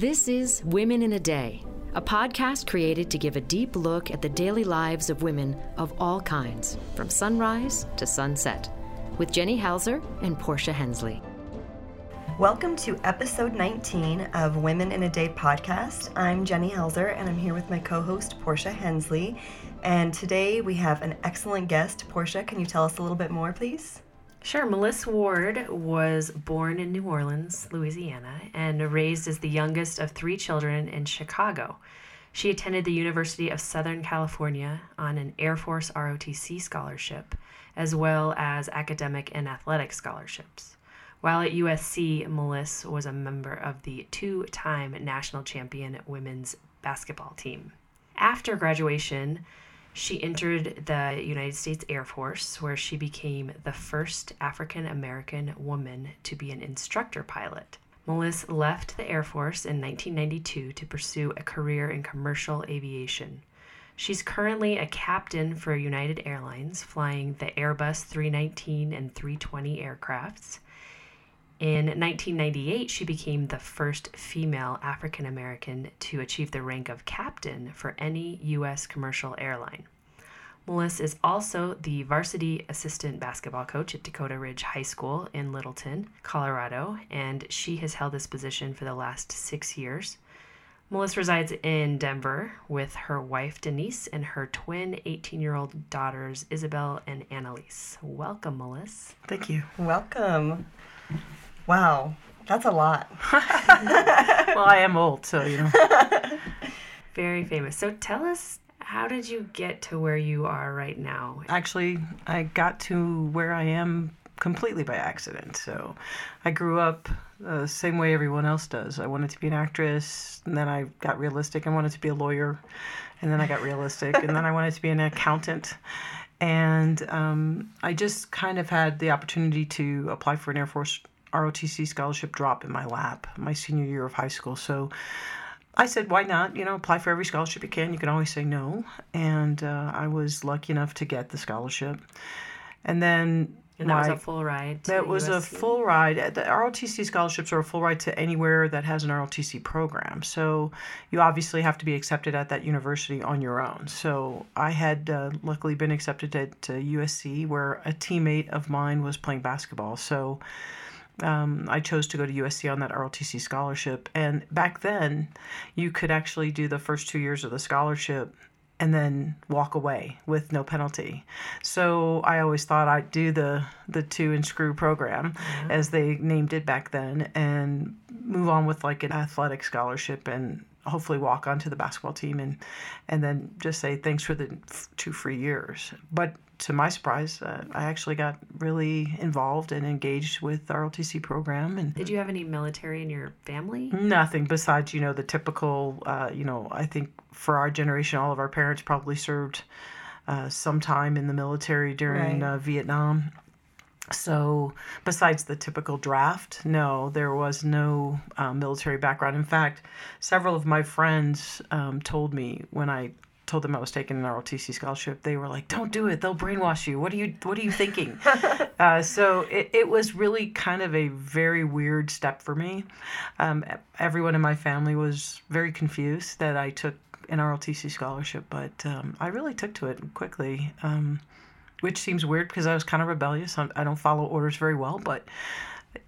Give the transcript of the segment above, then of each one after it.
This is Women in a Day, a podcast created to give a deep look at the daily lives of women of all kinds, from sunrise to sunset, with Jenny Halser and Portia Hensley. Welcome to episode 19 of Women in a Day podcast. I'm Jenny Halser and I'm here with my co host Portia Hensley. And today we have an excellent guest. Portia, can you tell us a little bit more, please? Sure. Melissa Ward was born in New Orleans, Louisiana, and raised as the youngest of three children in Chicago. She attended the University of Southern California on an Air Force ROTC scholarship, as well as academic and athletic scholarships. While at USC, Melissa was a member of the two time national champion women's basketball team. After graduation, she entered the United States Air Force, where she became the first African American woman to be an instructor pilot. Melissa left the Air Force in 1992 to pursue a career in commercial aviation. She's currently a captain for United Airlines, flying the Airbus 319 and 320 aircrafts. In 1998, she became the first female African American to achieve the rank of captain for any U.S. commercial airline. Melissa is also the varsity assistant basketball coach at Dakota Ridge High School in Littleton, Colorado, and she has held this position for the last six years. Melissa resides in Denver with her wife Denise and her twin 18 year old daughters Isabel and Annalise. Welcome, Melissa. Thank you. Welcome. Wow, that's a lot. well, I am old, so you know. Very famous. So tell us, how did you get to where you are right now? Actually, I got to where I am completely by accident. So I grew up the same way everyone else does. I wanted to be an actress, and then I got realistic. I wanted to be a lawyer, and then I got realistic, and then I wanted to be an accountant. And um, I just kind of had the opportunity to apply for an Air Force ROTC scholarship drop in my lap my senior year of high school. So I said, why not? You know, apply for every scholarship you can. You can always say no. And uh, I was lucky enough to get the scholarship. And then and that my, was a full ride. that was USC? a full ride. The ROTC scholarships are a full ride to anywhere that has an ROTC program. So you obviously have to be accepted at that university on your own. So I had uh, luckily been accepted at uh, USC, where a teammate of mine was playing basketball. So um, I chose to go to USC on that ROTC scholarship. And back then, you could actually do the first two years of the scholarship and then walk away with no penalty. So I always thought I'd do the the two and screw program, mm-hmm. as they named it back then, and move on with like an athletic scholarship and hopefully walk onto the basketball team and and then just say thanks for the two free years. But to my surprise, uh, I actually got really involved and engaged with the ROTC program. And did you have any military in your family? Nothing besides you know the typical. Uh, you know, I think for our generation, all of our parents probably served uh, some time in the military during right. Uh, Vietnam. So, besides the typical draft, no, there was no uh, military background. In fact, several of my friends um, told me when I told them I was taking an ROTC scholarship, they were like, "Don't do it. They'll brainwash you. What are you What are you thinking?" uh, so it, it was really kind of a very weird step for me. Um, everyone in my family was very confused that I took an ROTC scholarship, but um, I really took to it quickly. Um, which seems weird because I was kind of rebellious. I don't follow orders very well, but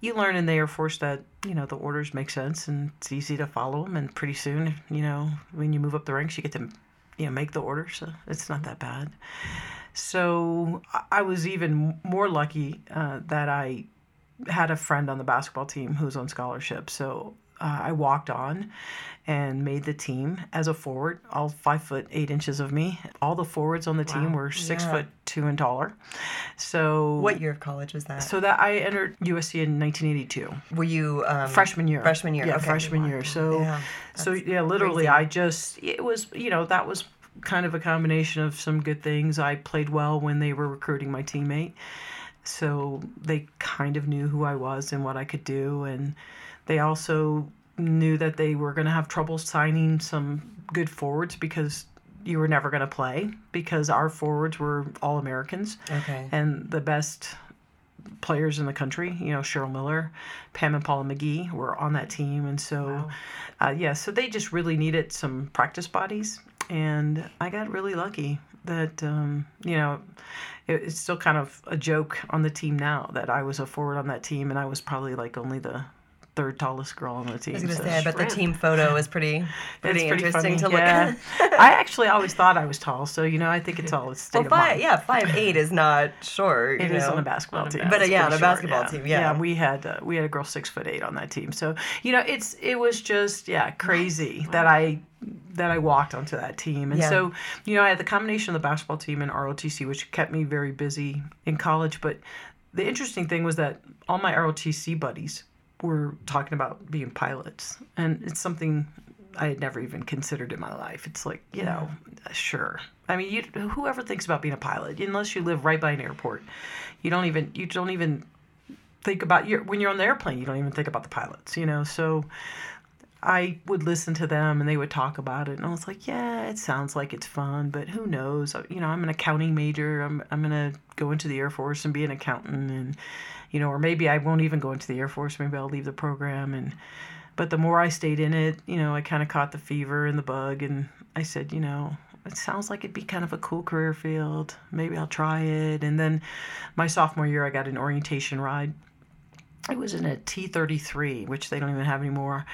you learn in the Air Force that you know the orders make sense and it's easy to follow them. And pretty soon, you know, when you move up the ranks, you get to you know make the order So it's not that bad. So I was even more lucky uh, that I had a friend on the basketball team who was on scholarship. So uh, I walked on and made the team as a forward, all five foot eight inches of me. All the forwards on the wow. team were six yeah. foot two and taller. So what year of college was that? So that I entered USC in 1982. Were you um, freshman year? Freshman year. Yeah, okay. freshman year. So yeah, so yeah, literally, crazy. I just it was you know that was kind of a combination of some good things. I played well when they were recruiting my teammate. So they kind of knew who I was and what I could do and they also knew that they were going to have trouble signing some good forwards because you were never going to play because our forwards were all Americans. Okay. And the best players in the country. You know, Cheryl Miller, Pam and Paula McGee were on that team, and so wow. uh, yeah, so they just really needed some practice bodies, and I got really lucky that um, you know it, it's still kind of a joke on the team now that I was a forward on that team, and I was probably like only the third tallest girl on the team. I was gonna so. say, I bet the team photo is pretty, pretty, pretty interesting funny. to look yeah. at. I actually always thought I was tall, so you know, I think it's all a state well, five, Yeah, five eight is not short. It know? is on a basketball team, but uh, yeah, on a basketball yeah. team, yeah. Yeah, we had uh, we had a girl six foot eight on that team, so you know, it's it was just yeah crazy wow. that I that I walked onto that team. And yeah. so, you know, I had the combination of the basketball team and ROTC, which kept me very busy in college. But the interesting thing was that all my ROTC buddies were talking about being pilots, and it's something I had never even considered in my life. It's like you know, sure. I mean, you whoever thinks about being a pilot, unless you live right by an airport, you don't even you don't even think about your when you're on the airplane. You don't even think about the pilots. You know, so. I would listen to them and they would talk about it and I was like, yeah, it sounds like it's fun, but who knows? You know, I'm an accounting major. I'm I'm going to go into the Air Force and be an accountant and you know, or maybe I won't even go into the Air Force. Maybe I'll leave the program. And but the more I stayed in it, you know, I kind of caught the fever and the bug, and I said, you know, it sounds like it'd be kind of a cool career field. Maybe I'll try it. And then my sophomore year, I got an orientation ride. It was in a T 33, which they don't even have anymore.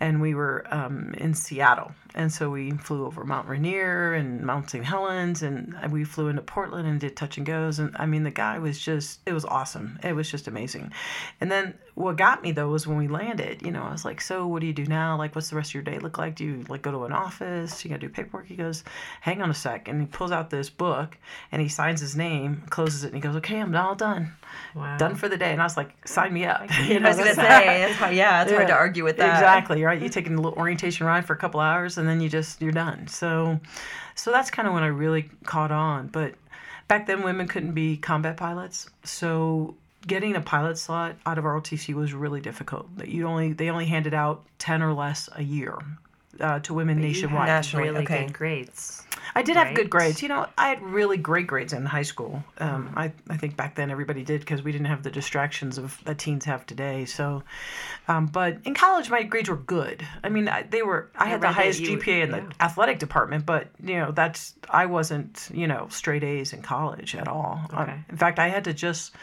And we were um, in Seattle. And so we flew over Mount Rainier and Mount St. Helens, and we flew into Portland and did touch and goes. And I mean, the guy was just, it was awesome. It was just amazing. And then what got me though was when we landed, you know, I was like, so what do you do now? Like, what's the rest of your day look like? Do you like go to an office? You got to do paperwork? He goes, hang on a sec. And he pulls out this book and he signs his name, closes it, and he goes, okay, I'm all done. Wow. Done for the day. And I was like, sign me up. You know, I was to say, it's hard, yeah, it's yeah, hard to argue with that. Exactly, right? You take a little orientation ride for a couple hours and then you just you're done. So, so that's kind of when I really caught on. But back then, women couldn't be combat pilots, so getting a pilot slot out of ROTC was really difficult. That You only they only handed out ten or less a year uh, to women nationwide. Nationally, really okay. good grades. I did right? have good grades. You know, I had really great grades in high school. Um, I, I think back then everybody did because we didn't have the distractions of that teens have today. So, um, but in college my grades were good. I mean, I, they were. I, I had the highest you, GPA in yeah. the athletic department, but you know that's I wasn't you know straight A's in college at all. Okay. Um, in fact, I had to just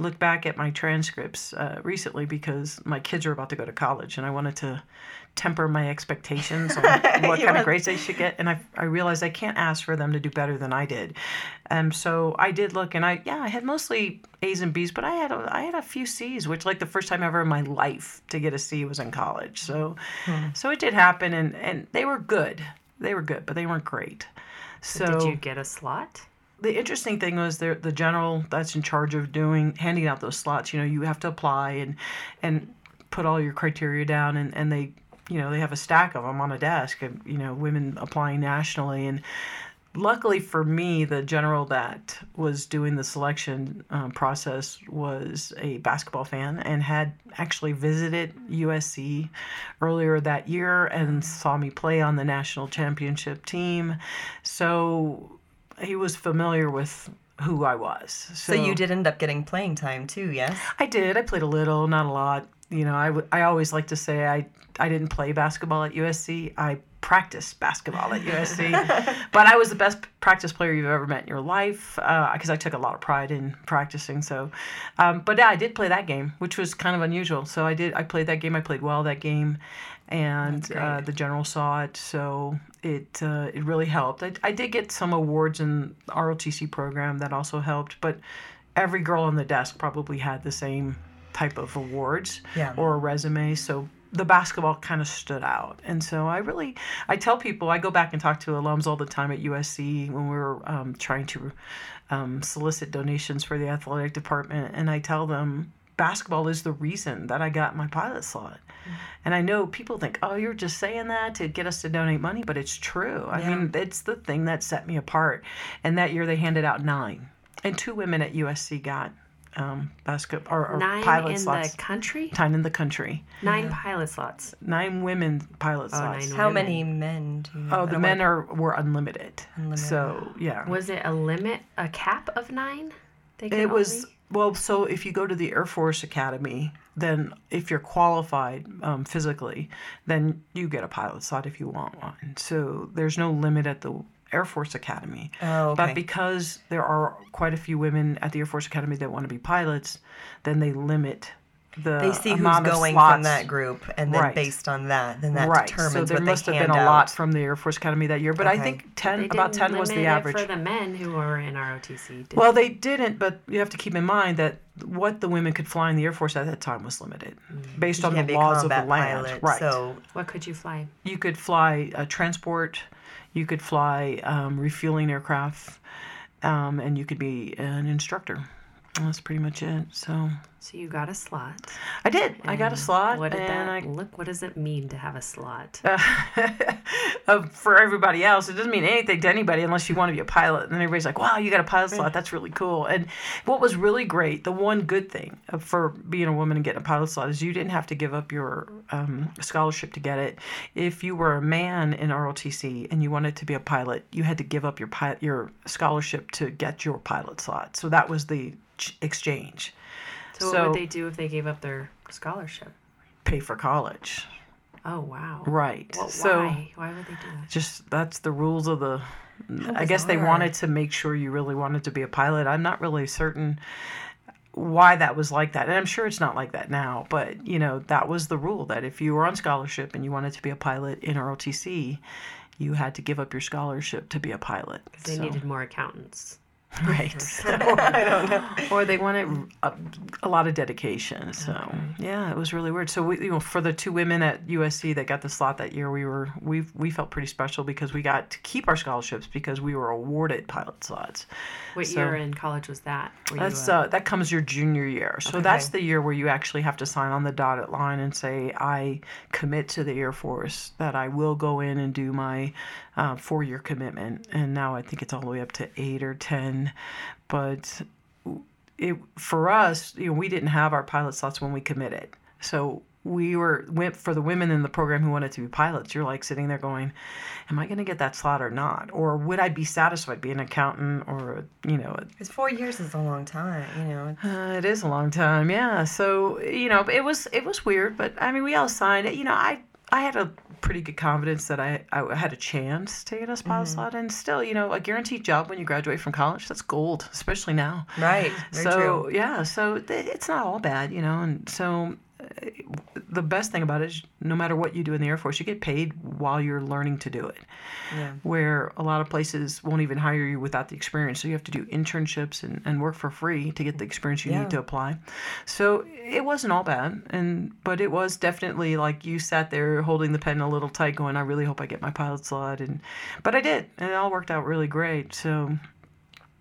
look back at my transcripts uh, recently because my kids are about to go to college and I wanted to temper my expectations on what kind of grades they should get. And I, I realized I can't ask for them to do better than I did. Um, so I did look, and I yeah I had mostly A's and B's, but I had a, I had a few C's, which like the first time ever in my life to get a C was in college. So hmm. so it did happen, and and they were good. They were good, but they weren't great. So did you get a slot? The interesting thing was the the general that's in charge of doing handing out those slots. You know, you have to apply and and put all your criteria down, and and they you know they have a stack of them on a desk you know women applying nationally and luckily for me the general that was doing the selection um, process was a basketball fan and had actually visited usc earlier that year and saw me play on the national championship team so he was familiar with who I was. So, so, you did end up getting playing time too, yes? I did. I played a little, not a lot. You know, I, w- I always like to say I I didn't play basketball at USC. I practiced basketball at USC, but I was the best practice player you've ever met in your life because uh, I took a lot of pride in practicing. So, um, but yeah, I did play that game, which was kind of unusual. So I did. I played that game. I played well that game, and uh, the general saw it. So it uh, it really helped. I, I did get some awards in the ROTC program that also helped, but every girl on the desk probably had the same type of awards yeah. or a resume. So the basketball kind of stood out. And so I really, I tell people, I go back and talk to alums all the time at USC when we were um, trying to um, solicit donations for the athletic department. And I tell them, basketball is the reason that I got my pilot slot. And I know people think, oh, you're just saying that to get us to donate money, but it's true. I yeah. mean, it's the thing that set me apart. And that year they handed out nine. And two women at USC got um, basketball or, or nine pilot in slots. the country. Nine in the country. Nine yeah. pilot slots. Nine women pilot oh, slots. How women. many men? Do you know? Oh, the men are were unlimited. unlimited. So yeah. Was it a limit, a cap of nine? it was well, so if you go to the Air Force Academy, then if you're qualified um, physically, then you get a pilot slot if you want one. So there's no limit at the Air Force Academy. Oh, okay. But because there are quite a few women at the Air Force Academy that want to be pilots, then they limit the they see who's amount of going slots. from that group, and then Right. based on that, then that right. determines So there what must they have been hand a lot out. from the Air Force Academy that year, but I think ten about ten was the limit it average. for the men who were in ROTC. Did Well, they didn't, but you have to keep in mind that what the women could fly in the Air Force at that time was limited, based You on the laws of the land. pilot, right. So what could you fly? you could fly a transport, you could fly um, refueling aircraft, um, and you could be an instructor. That's pretty much it. So So you got a slot. I did. I got a slot, What did and that I look? What does it mean to have a slot? uh, for everybody else, it doesn't mean anything to anybody unless you want to be a pilot. And then everybody's like, "Wow, you got a pilot slot? That's really cool." And what was really great, the one good thing for being a woman and getting a pilot slot is you didn't have to give up your um, scholarship to get it. If you were a man in ROTC and you wanted to be a pilot, you had to give up your pi- your scholarship to get your pilot slot. So that was the ch- exchange. So, what would they do if they gave up their scholarship? Pay for college, Oh wow. right? Well, so. why? Why would they do that? just that's the rules of the I guess they wanted to make sure you really wanted to be a pilot. I'm not really certain why that was like that. And I'm sure it's not like that now, but you know, that was the rule that if you were on scholarship and you wanted to be a pilot in ROTC, you had to give up your scholarship to be a pilot. Because They So- needed more accountants. right. So, I don't know. Or they wanted a, a lot of dedication. So yeah, it was really weird. So we, you know, for the two women at USC that got the slot that year, we were we we felt pretty special because we got to keep our scholarships because we were awarded pilot slots. What So- year in college was that? Were you, That's uh, uh, that comes your junior year. So that's the year where you actually have to sign on the dotted line and say I commit to the Air Force that I will go in and do my uh, four year commitment. And now I think it's all the way up to eight or ten, but it for us, you know, we didn't have our pilot slots when we committed. So we were went for the women in the program who wanted to be pilots. You're like sitting there going, "Am I going to get that slot or not? Or would I be satisfied being an accountant or you know because four years is a long time, you know. uh, it is a long time, yeah. So you know, it was it was weird, but I mean, we all signed it. You know, I I had a pretty good confidence that I I had a chance to get a spot mm-hmm. slot, and still, you know, a guaranteed job when you graduate from college that's gold, especially now. Right. So true. yeah, so th- it's not all bad, you know, and so. The best thing about it is, no matter what you do in the Air Force, you get paid while you're learning to do it Yeah. where a lot of places won't even hire you without the experience. So you have to do internships and, and work for free to get the experience you Yeah. need to apply. So it wasn't all bad, and but it was definitely like you sat there holding the pen a little tight, going, "I really hope I get my pilot slot," and but I did, and it all worked out really great. So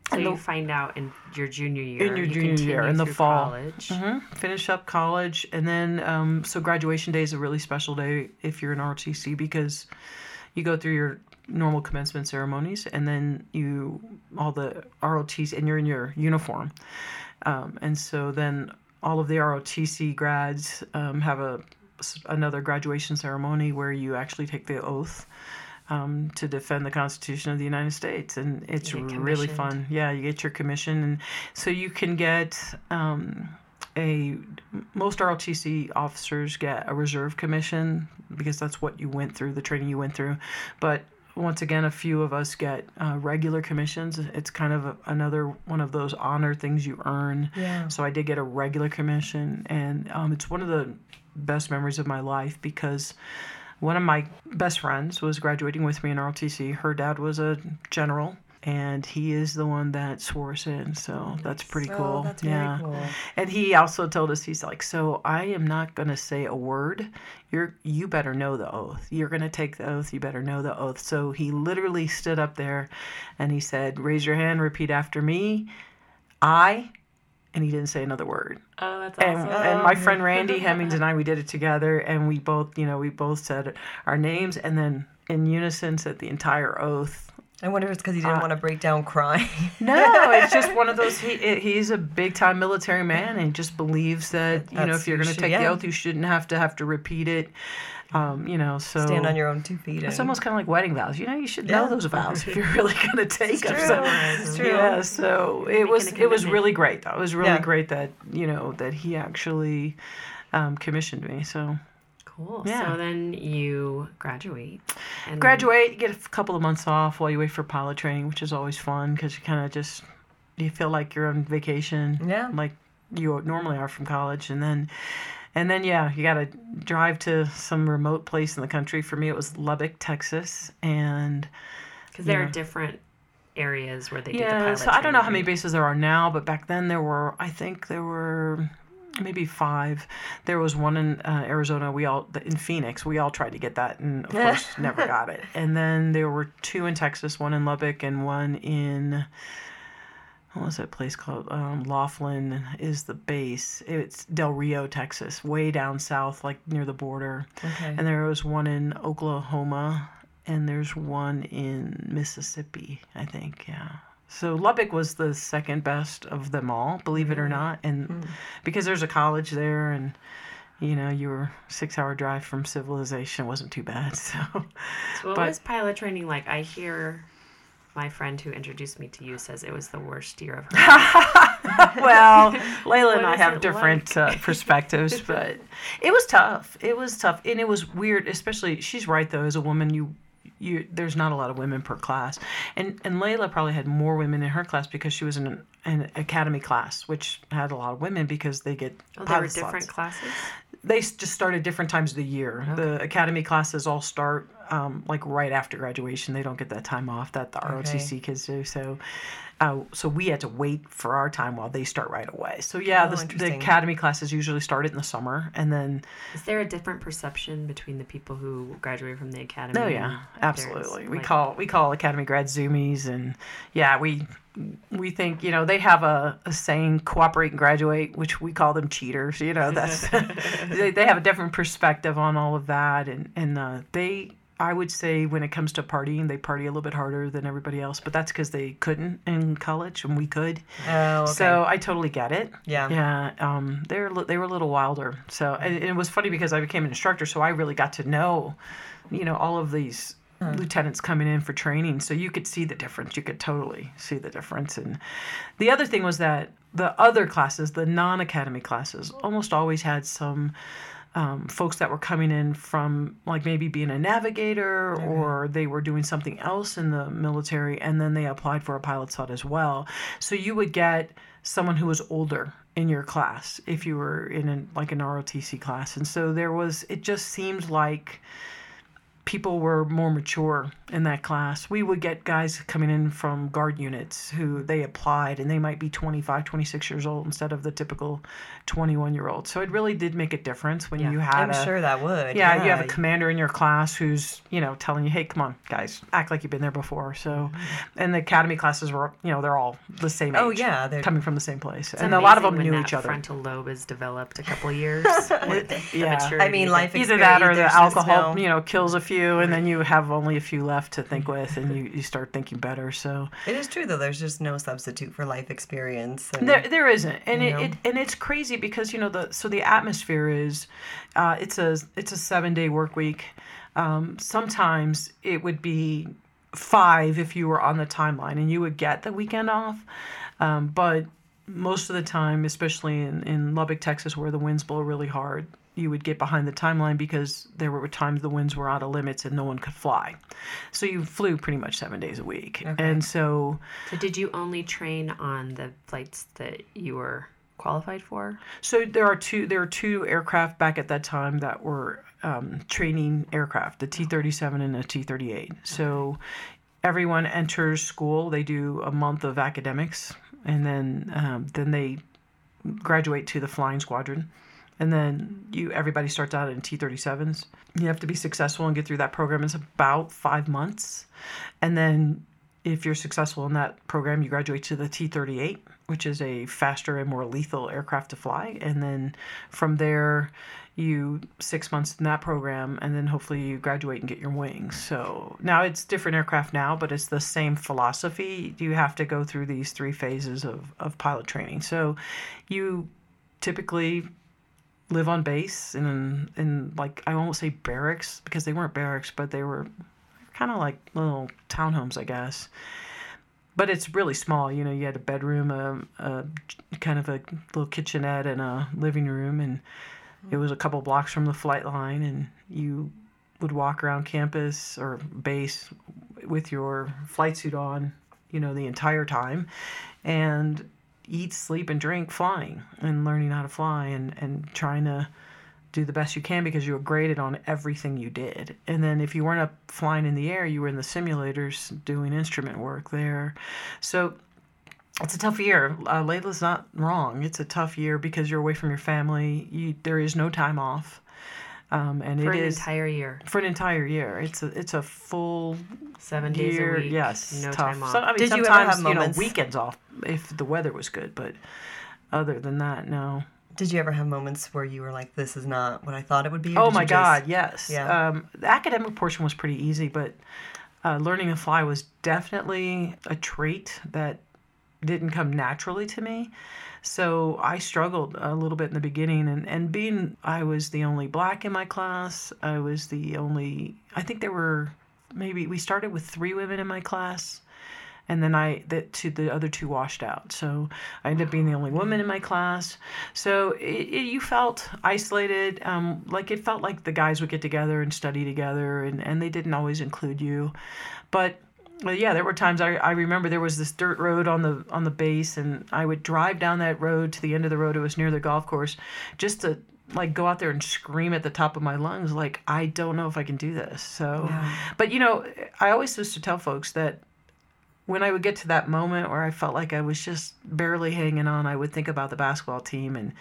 so and you find out in your junior year. in your you junior year in the fall College. Mhm. finish up college and then um, so graduation day is a really special day if you're in ROTC because you go through your normal commencement ceremonies and then you all the ROTC and you're in your uniform um, and so then all of the ROTC grads um, have a another graduation ceremony where you actually take the oath um, to defend the Constitution of the United States, and it's really fun. Yeah, you get your commission, and so you can get um, a most ROTC officers get a reserve commission because that's what you went through, the training you went through, but once again, a few of us get uh, regular commissions. It's kind of a, another one of those honor things you earn. Yeah. So I did get a regular commission, and um, it's one of the best memories of my life because one of my best friends was graduating with me in ROTC. Her dad was a general, and he is the one that swore us in. So that's pretty Oh, cool. that's very yeah. cool. And he also told us he's like, so I am not gonna say a word. You're you better know the oath. You're gonna take the oath. You better know the oath. So he literally stood up there, and he said, "Raise your hand. Repeat after me. I." And he didn't say another word. Oh, that's And, awesome. and my friend Randy Hemmings and I, we did it together, and we both, you know, we both said our names, and then in unison said the entire oath I wonder if it's because he didn't uh, want to break down crying. no, it's just one of those. He he's a big time military man, and just believes that you That's, know if you're going to take yeah. the oath, you shouldn't have to have to repeat it. Um, you know, so stand on your own two feet. It's almost kind of like wedding vows. You know, you should yeah. know those vows if you're really going to take them. So, it's true. Yeah, so it was it was really great. It was really yeah. great that you know that he actually um, commissioned me. So Cool. Yeah. So then you graduate. And graduate, you get a couple of months off while you wait for pilot training, which is always fun because you kind of just you feel like you're on vacation. Yeah. Like you normally are from college, and then and then yeah, you got to drive to some remote place in the country. For me, it was Lubbock, Texas, and because there are different areas where they yeah, do the pilot. so I don't know how many bases there are now, but back then there were. I think there were maybe five. There was one in uh, Arizona. We all in Phoenix. We all tried to get that, and of course never got it. And then there were two in Texas, one in Lubbock, and one in what was that place called? Um, Laughlin is the base. It's Del Rio, Texas, way down south, like near the border. Okay. And there was one in Oklahoma, and there's one in Mississippi, I think. Yeah. So Lubbock was the second best of them all, believe it or not, and mm. because there's a college there, and you know you were six hour drive from civilization wasn't too bad. So, so what but, was pilot training like? I hear my friend who introduced me to you says it was the worst year of her life. well, Layla and I have different like? uh, perspectives, but it was tough. It was tough, and it was weird. Especially, she's right though. As a woman, you you there's not a lot of women per class, and and Layla probably had more women in her class because she was in an, an academy class, which had a lot of women because they get. Oh, there were different classes. They just start at different times of the year. Okay. The academy classes all start um, like right after graduation. They don't get that time off that the ROTC okay. kids do. So uh, so we had to wait for our time while they start right away. So yeah, oh, the, the, academy classes usually started in the summer, and then. Is there a different perception between the people who graduate from the academy? Oh yeah, absolutely. We like... call we call academy grad zoomies, and yeah, we we think you know they have a, a saying cooperate and graduate which we call them cheaters you know that's they, they have a different perspective on all of that and and uh, they I would say when it comes to partying, they party a little bit harder than everybody else, but that's because they couldn't in college and we could. Oh, okay. So I totally get it. Yeah. Yeah. Um, they're they were a little wilder. So and it was funny because I became an instructor, so I really got to know, you know, all of these hmm. lieutenants coming in for training, so you could see the difference. You could totally see the difference. And the other thing was that the other classes, the non-academy classes, almost always had some um, folks that were coming in from like maybe being a navigator mm-hmm. or they were doing something else in the military and then they applied for a pilot slot as well. So you would get someone who was older in your class if you were in an, like an ROTC class. And so there was, it just seemed like people were more mature in that class. We would get guys coming in from guard units who they applied and they might be 25, 26 years old instead of the typical 21 year old. So it really did make a difference when yeah. you had I'm a, sure that would. Yeah, yeah, you have a commander in your class who's, you know, telling you, "Hey, come on, guys, act like you've been there before." So mm-hmm. and the academy classes were, you know, they're all the same oh, age. Oh yeah, they're coming from the same place. and a lot of them knew each other. frontal lobe is developed a couple years. yeah. I mean, life Either that or the alcohol, no... you know, kills a few and then you have have only a few left to think with and you, you start thinking better so. It is true though there's just no substitute for life experience and, there, there isn't and it, it, and it's crazy because you know the so the atmosphere is uh, it's a it's a seven day work week. Um, sometimes it would be five if you were on the timeline and you would get the weekend off. Um, but most of the time, especially in, in Lubbock, Texas, where the winds blow really hard, you would get behind the timeline because there were times the winds were out of limits and no one could fly. So you flew pretty much seven days a week. Okay. And so. So did you only train on the flights that you were qualified for? So there are two. There are two aircraft back at that time that were um, training aircraft, the T thirty seven and the T thirty eight. So everyone enters school. They do a month of academics, and then um, then they graduate to the flying squadron and then you everybody starts out in T37s. You have to be successful and get through that program. It's about five months, and then if you're successful in that program, you graduate to the T38, which is a faster and more lethal aircraft to fly, and then from there you six months in that program and then hopefully you graduate and get your wings so now it's different aircraft now but it's the same philosophy you have to go through these three phases of, of pilot training so you typically live on base in in like i won't say barracks because they weren't barracks but they were kind of like little townhomes i guess. But it's really small you know you had a bedroom a, a kind of a little kitchenette and a living room and it was a couple blocks from the flight line, and you would walk around campus or base with your flight suit on, you know, the entire time, and eat, sleep, and drink flying and learning how to fly and, and trying to do the best you can because you were graded on everything you did. And then if you weren't up flying in the air, you were in the simulators doing instrument work there. So it's a tough year. Uh, Layla's not wrong. It's a tough year because you're away from your family. You, there is no time off, um, and for it an is, entire year. For an entire year, it's a it's a full seven days year. a week. Yes, no tough. time off. So, I mean, Did you ever have moments? You know, weekends off if the weather was good, but other than that, no. Did you ever have moments where you were like, "This is not what I thought it would be"? Oh my God, yes. Yeah. Um, the academic portion was pretty easy, but uh, learning to fly was definitely a trait that didn't come naturally to me. So I struggled a little bit in the beginning and, and being I was the only black in my class, I was the only I think there were maybe we started with three women in my class and then I the two the other two washed out. So I ended up being the only woman in my class. So it, it, you felt isolated. Um, like it felt like the guys would get together and study together, and and they didn't always include you, but well, yeah, there were times I, I remember there was this dirt road on the on the base, and I would drive down that road to the end of the road. It was near the golf course, just to like go out there and scream at the top of my lungs, like I don't know if I can do this. So, yeah. but you know, I always used to tell folks that when I would get to that moment where I felt like I was just barely hanging on, I would think about the basketball team and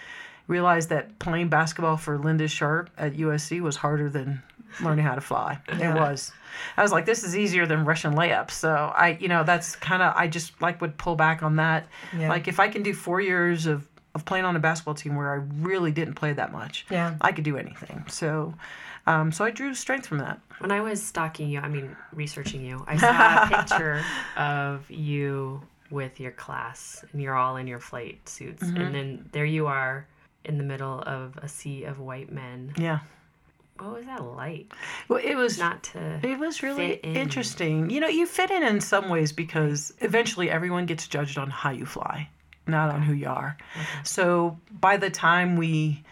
realize that playing basketball for Linda Sharp at USC was harder than learning how to fly. Yeah. It was. I was like, this is easier than Russian layups. So I, you know, that's kind of I just like would pull back on that. Yeah. Like if I can do four years of of playing on a basketball team where I really didn't play that much, yeah, I could do anything. So. Um, so I drew strength from that. When I was stalking you, I mean researching you, I saw a picture of you with your class, and you're all in your flight suits, mm-hmm. and then there you are in the middle of a sea of white men. Yeah what was that like? Well, it was not to. It was really interesting. You know, you fit in in some ways because eventually everyone gets judged on how you fly, not on who you are. Okay. So by the time we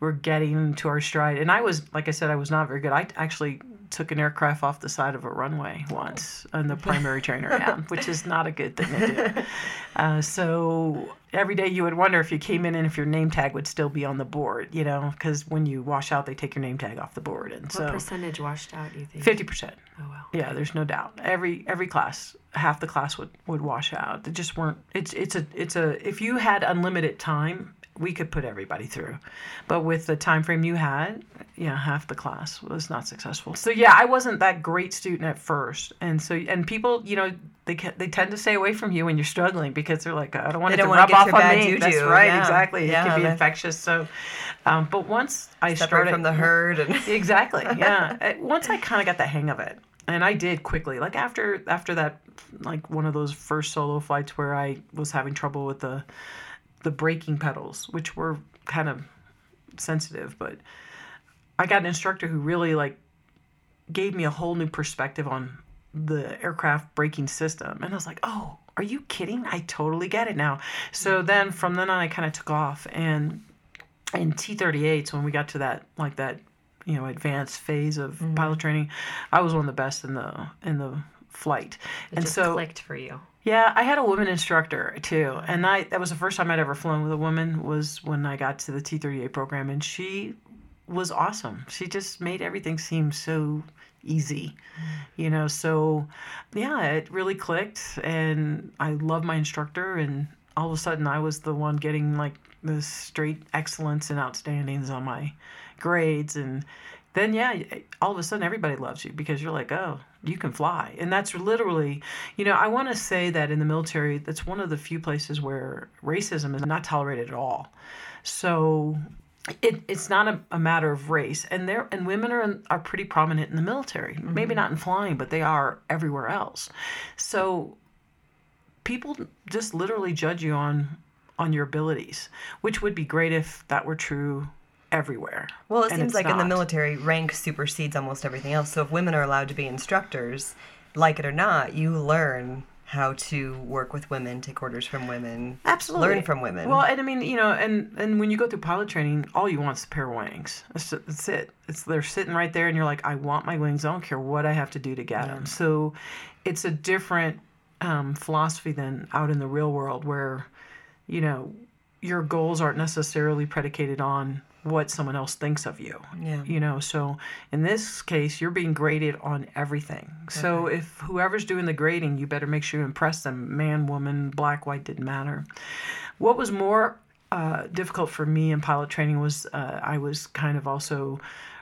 were getting to our stride, and I was, like I said, I was not very good. I actually took an aircraft off the side of a runway once in the primary trainer am, which is not a good thing to do. Uh, so every day you would wonder if you came in and if your name tag would still be on the board, you know, because when you wash out, they take your name tag off the board. And what so percentage washed out? Do you think? Fifty percent. Oh wow. Yeah, there's no doubt. Every every class, half the class would would wash out. They just weren't. It's it's a it's a if you had unlimited time we could put everybody through. But with the time frame you had yeah half the class was not successful. So yeah i wasn't that great student at first. And so and people you know they they tend to stay away from you when you're struggling because they're like i don't want it to rub off on me. That's right yeah. exactly. Yeah, it can be infectious. So um, but once i Separate started from the herd and exactly yeah. Once i kind of got the hang of it and i did quickly like after after that like one of those first solo flights where i was having trouble with the the braking pedals, which were kind of sensitive, but I got an instructor who really like gave me a whole new perspective on the aircraft braking system. And I was like, oh, are you kidding? I totally get it now. So then from then on, I kind of took off. And in T 38s, when we got to that, like that, you know, advanced phase of mm-hmm. pilot training, I was one of the best in the, in the flight. It and so clicked for you. Yeah, I had a woman instructor too, and I that was the first time I'd ever flown with a woman was when I got to the T thirty eight program, and she was awesome. She just made everything seem so easy, you know. So yeah, it really clicked, and I love my instructor, and all of a sudden I was the one getting like the straight excellence and outstandings on my grades, and then yeah, all of a sudden everybody loves you because you're like, oh, you can fly. And that's literally, you know, I want to say that in the military, that's one of the few places where racism is not tolerated at all. So it, it's not a, a matter of race and there and women are in, are pretty prominent in the military mm-hmm. maybe not in flying but they are everywhere else so people just literally judge you on on your abilities which would be great if that were true everywhere well it seems like not. in the military rank supersedes almost everything else so if women are allowed to be instructors like it or not you learn how to work with women, take orders from women, absolutely learn from women. Well, and I mean, you know, and and when you go through pilot training, all you want is a pair of wings. That's, that's it. It's they're sitting right there, and you're like, I want my wings. I don't care what I have to do to get yeah. them. So, it's a different um, philosophy than out in the real world, where, you know, your goals aren't necessarily predicated on what someone else thinks of you. Yeah. You know, so in this case, you're being graded on everything. Okay. So if whoever's doing the grading, you better make sure you impress them. Man, woman, black, white, didn't matter. What was more uh, difficult for me in pilot training was uh, I was kind of also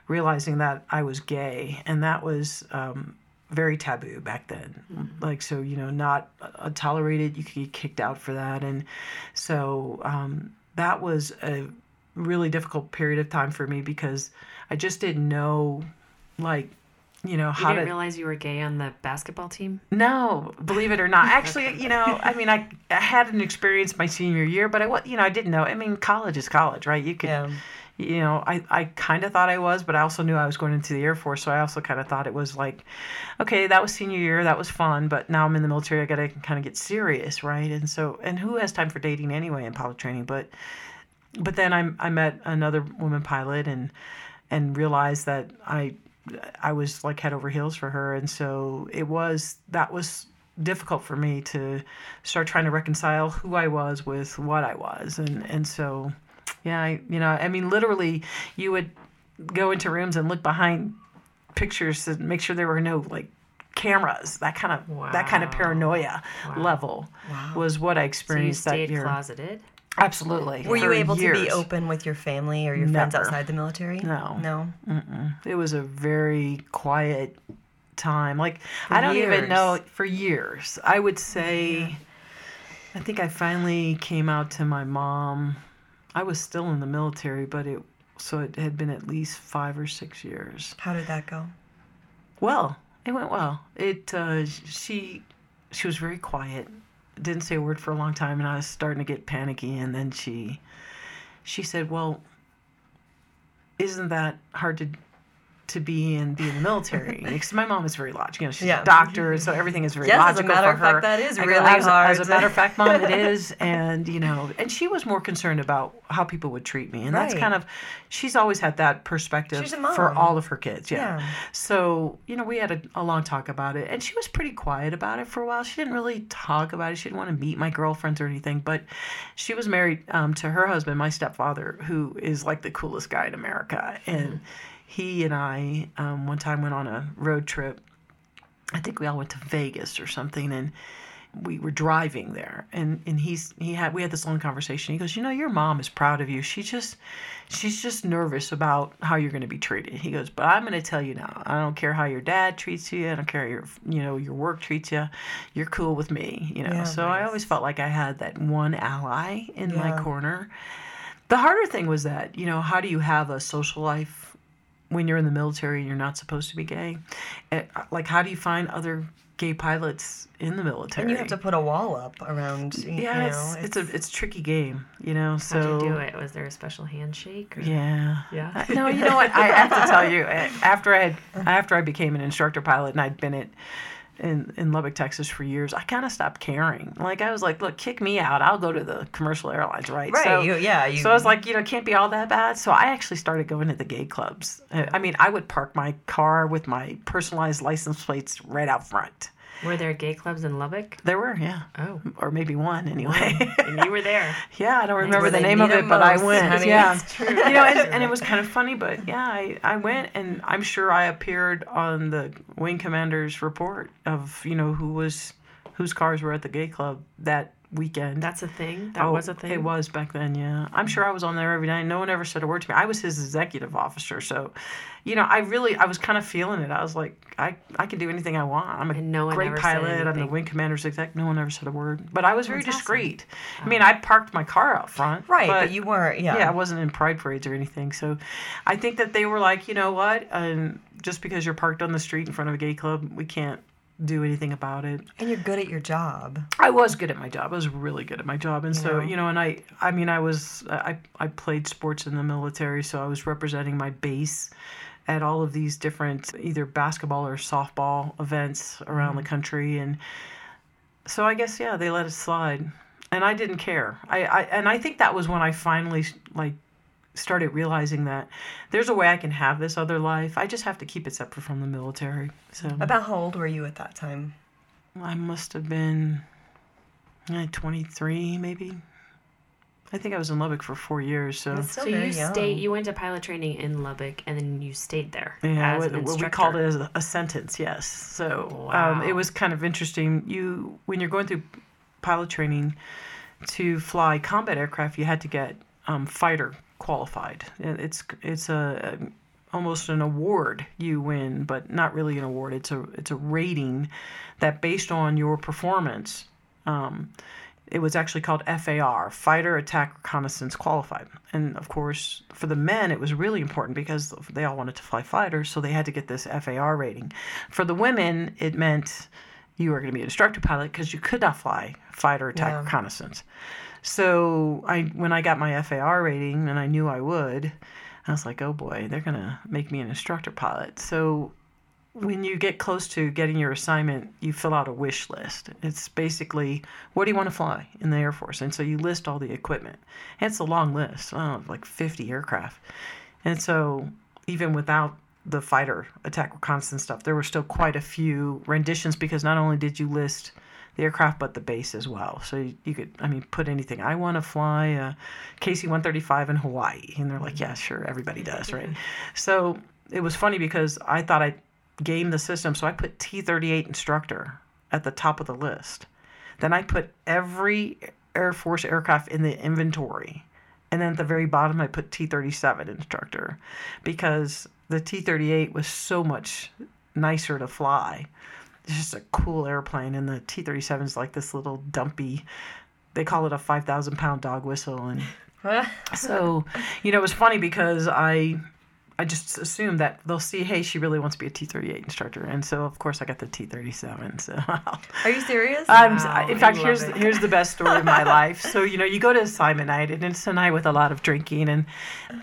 realizing that I was gay, and that was. Um, very taboo back then. Mm-hmm. Like, so, you know, not uh, tolerated. You could get kicked out for that. And so um, that was a really difficult period of time for me because I just didn't know, like, you know, how you didn't to realize you were gay on the basketball team. No, believe it or not. Actually, you know, I mean, I, I had an experience my senior year, but I, you know, I didn't know. I mean, college is college, right? You could. Yeah. You know, I, I kind of thought I was, but I also knew I was going into the Air Force, so I also kind of thought it was like, okay, that was senior year, that was fun, but now I'm in the military, I got to kind of get serious, right? And so, and who has time for dating anyway in pilot training? But but then I, I met another woman pilot and and realized that I I was like head over heels for her and so it was that was difficult for me to start trying to reconcile who I was with what I was and and so yeah I you know I mean literally you would go into rooms and look behind pictures to make sure there were no like cameras that kind of wow. that kind of paranoia wow. level wow. was what I experienced so you stayed that year. closeted Absolutely. Were you able years. to be open with your family or your Never. friends outside the military? No. No. Mm-mm. It was a very quiet time. Like for I don't years. even know for years. I would say yeah. I think I finally came out to my mom. I was still in the military, but it so it had been at least 5 or 6 years. How did that go? Well, it went well. It uh, she she was very quiet didn't say a word for a long time and I was starting to get panicky and then she she said, "Well, isn't that hard to to be and be in the military. Because my mom is very logical. You know, she's yeah. a doctor, so everything is very yes, logical as a matter for her. Fact, that is really as, hard. As a matter of fact, mom, it is. And you know, and she was more concerned about how people would treat me, and right. that's kind of. She's always had that perspective for all of her kids. Yeah. yeah. So you know, we had a, a long talk about it, and she was pretty quiet about it for a while. She didn't really talk about it. She didn't want to meet my girlfriends or anything. But she was married um, to her husband, my stepfather, who is like the coolest guy in America, and. Mm he and I um, one time went on a road trip. I think we all went to Vegas or something, and we were driving there. And and he's he had we had this long conversation. He goes you know your mom is proud of you. She just she's just nervous about how you're going to be treated. He goes but i'm going to tell you now. I don't care how your dad treats you. I don't care how your you know your work treats you. You're cool with me you know? Yeah, so nice. i always felt like i had that one ally in yeah. my corner. The harder thing was that you know how do you have a social life when you're in the military and you're not supposed to be gay. Eh, like, how do you find other gay pilots in the military? And you have to put a wall up around. You, yeah, know, it's, it's, a it's a tricky game, you know. So how did you do it? Was there a special handshake? Or? Yeah. Yeah. no, you know what? I have to tell you, eh, after I had, after I became an instructor pilot and I'd been at in, in Lubbock, Texas for years, I kind of stopped caring. Like I was like, look, kick me out. I'll go to the commercial airlines, right? Right. So, you, yeah. You, so I was like, you know, can't be all that bad. So I actually started going to the gay clubs. I mean, I would park my car with my personalized license plates right out front. Were there gay clubs in Lubbock? There were, yeah. Oh. Or maybe one anyway. and you were there. yeah, I don't remember the name of it, but I went. Honey, yeah. you know, and, and, it was kind of funny, but yeah, I, I went and I'm sure I appeared on the wing commander's report of, you know, who was whose cars were at the gay club that weekend. That's a thing. That Oh, was a thing. It was back then, yeah. I'm sure I was on there every night. No one ever said a word to me. I was his executive officer, so you know, I really I was kind of feeling it. I was like, I I can do anything I want. I'm a no great pilot. I'm the wing commander's exec. No one ever said a word, but I was very That's awesome. discreet. I mean, I parked my car out front, Right, but, you weren't. Yeah. yeah, I wasn't in pride parades or anything. So I think that they were like, you know what? Um, just because you're parked on the street in front of a gay club, we can't do anything about it. And you're good at your job. I was good at my job. I was really good at my job, and so Yeah. you know, and I, I mean, I was, I, I played sports in the military, so I was representing my base at all of these different either basketball or softball events around the mm-hmm. country, and so I guess yeah, they let it slide, and I didn't care. I, I and I think that was when I finally like started realizing that there's a way I can have this other life. I just have to keep it separate from the military. So About how old were you at that time? I must have been eh, 23, maybe. I think I was in Lubbock for four years, so so you young. stayed. You went to pilot training in Lubbock, and then you stayed there yeah, as what, an what we called it as a, a sentence. Yes, so um, it was kind of interesting. You when you're going through pilot training to fly combat aircraft, you had to get um, fighter qualified. It's it's a almost an award you win, but not really an award. It's a it's a rating that based on your performance. Um, it was actually called FAR, Fighter Attack Reconnaissance Qualified. And of course, for the men, it was really important because they all wanted to fly fighters, so they had to get this FAR rating. For the women, it meant you were going to be an instructor pilot because you could not fly fighter attack Yeah. reconnaissance. So I, when I got my FAR rating, and I knew I would, I was like, oh boy, they're to make me an instructor pilot. So when you get close to getting your assignment, you fill out a wish list. It's basically, what do you want to fly in the Air Force? And so you list all the equipment. And it's a long list, oh, like 50 aircraft. And so even without the fighter attack reconnaissance stuff, there were still quite a few renditions because not only did you list the aircraft but the base as well. So you, you could, I mean, put anything. I want to fly a KC-135 in Hawaii, and they're like, yeah, sure, everybody does, right? So it was funny because I thought I gamed the system, so I put T-38 instructor at the top of the list. Then I put every Air Force aircraft in the inventory. And then at the very bottom, I put T 37 instructor because the T 38 was so much nicer to fly. It's just a cool airplane, and the T 37 is like this little dumpy, they call it a 5,000 pound dog whistle. And so, you know, it was funny because I. I just assume that they'll see, hey, she really wants to be a T thirty eight instructor, and so of course I got the T thirty seven. So Are you serious? I'm, Wow, in fact, here's it. here's the best story of my life. So you know, you go to assignment night, and it's a night with a lot of drinking, and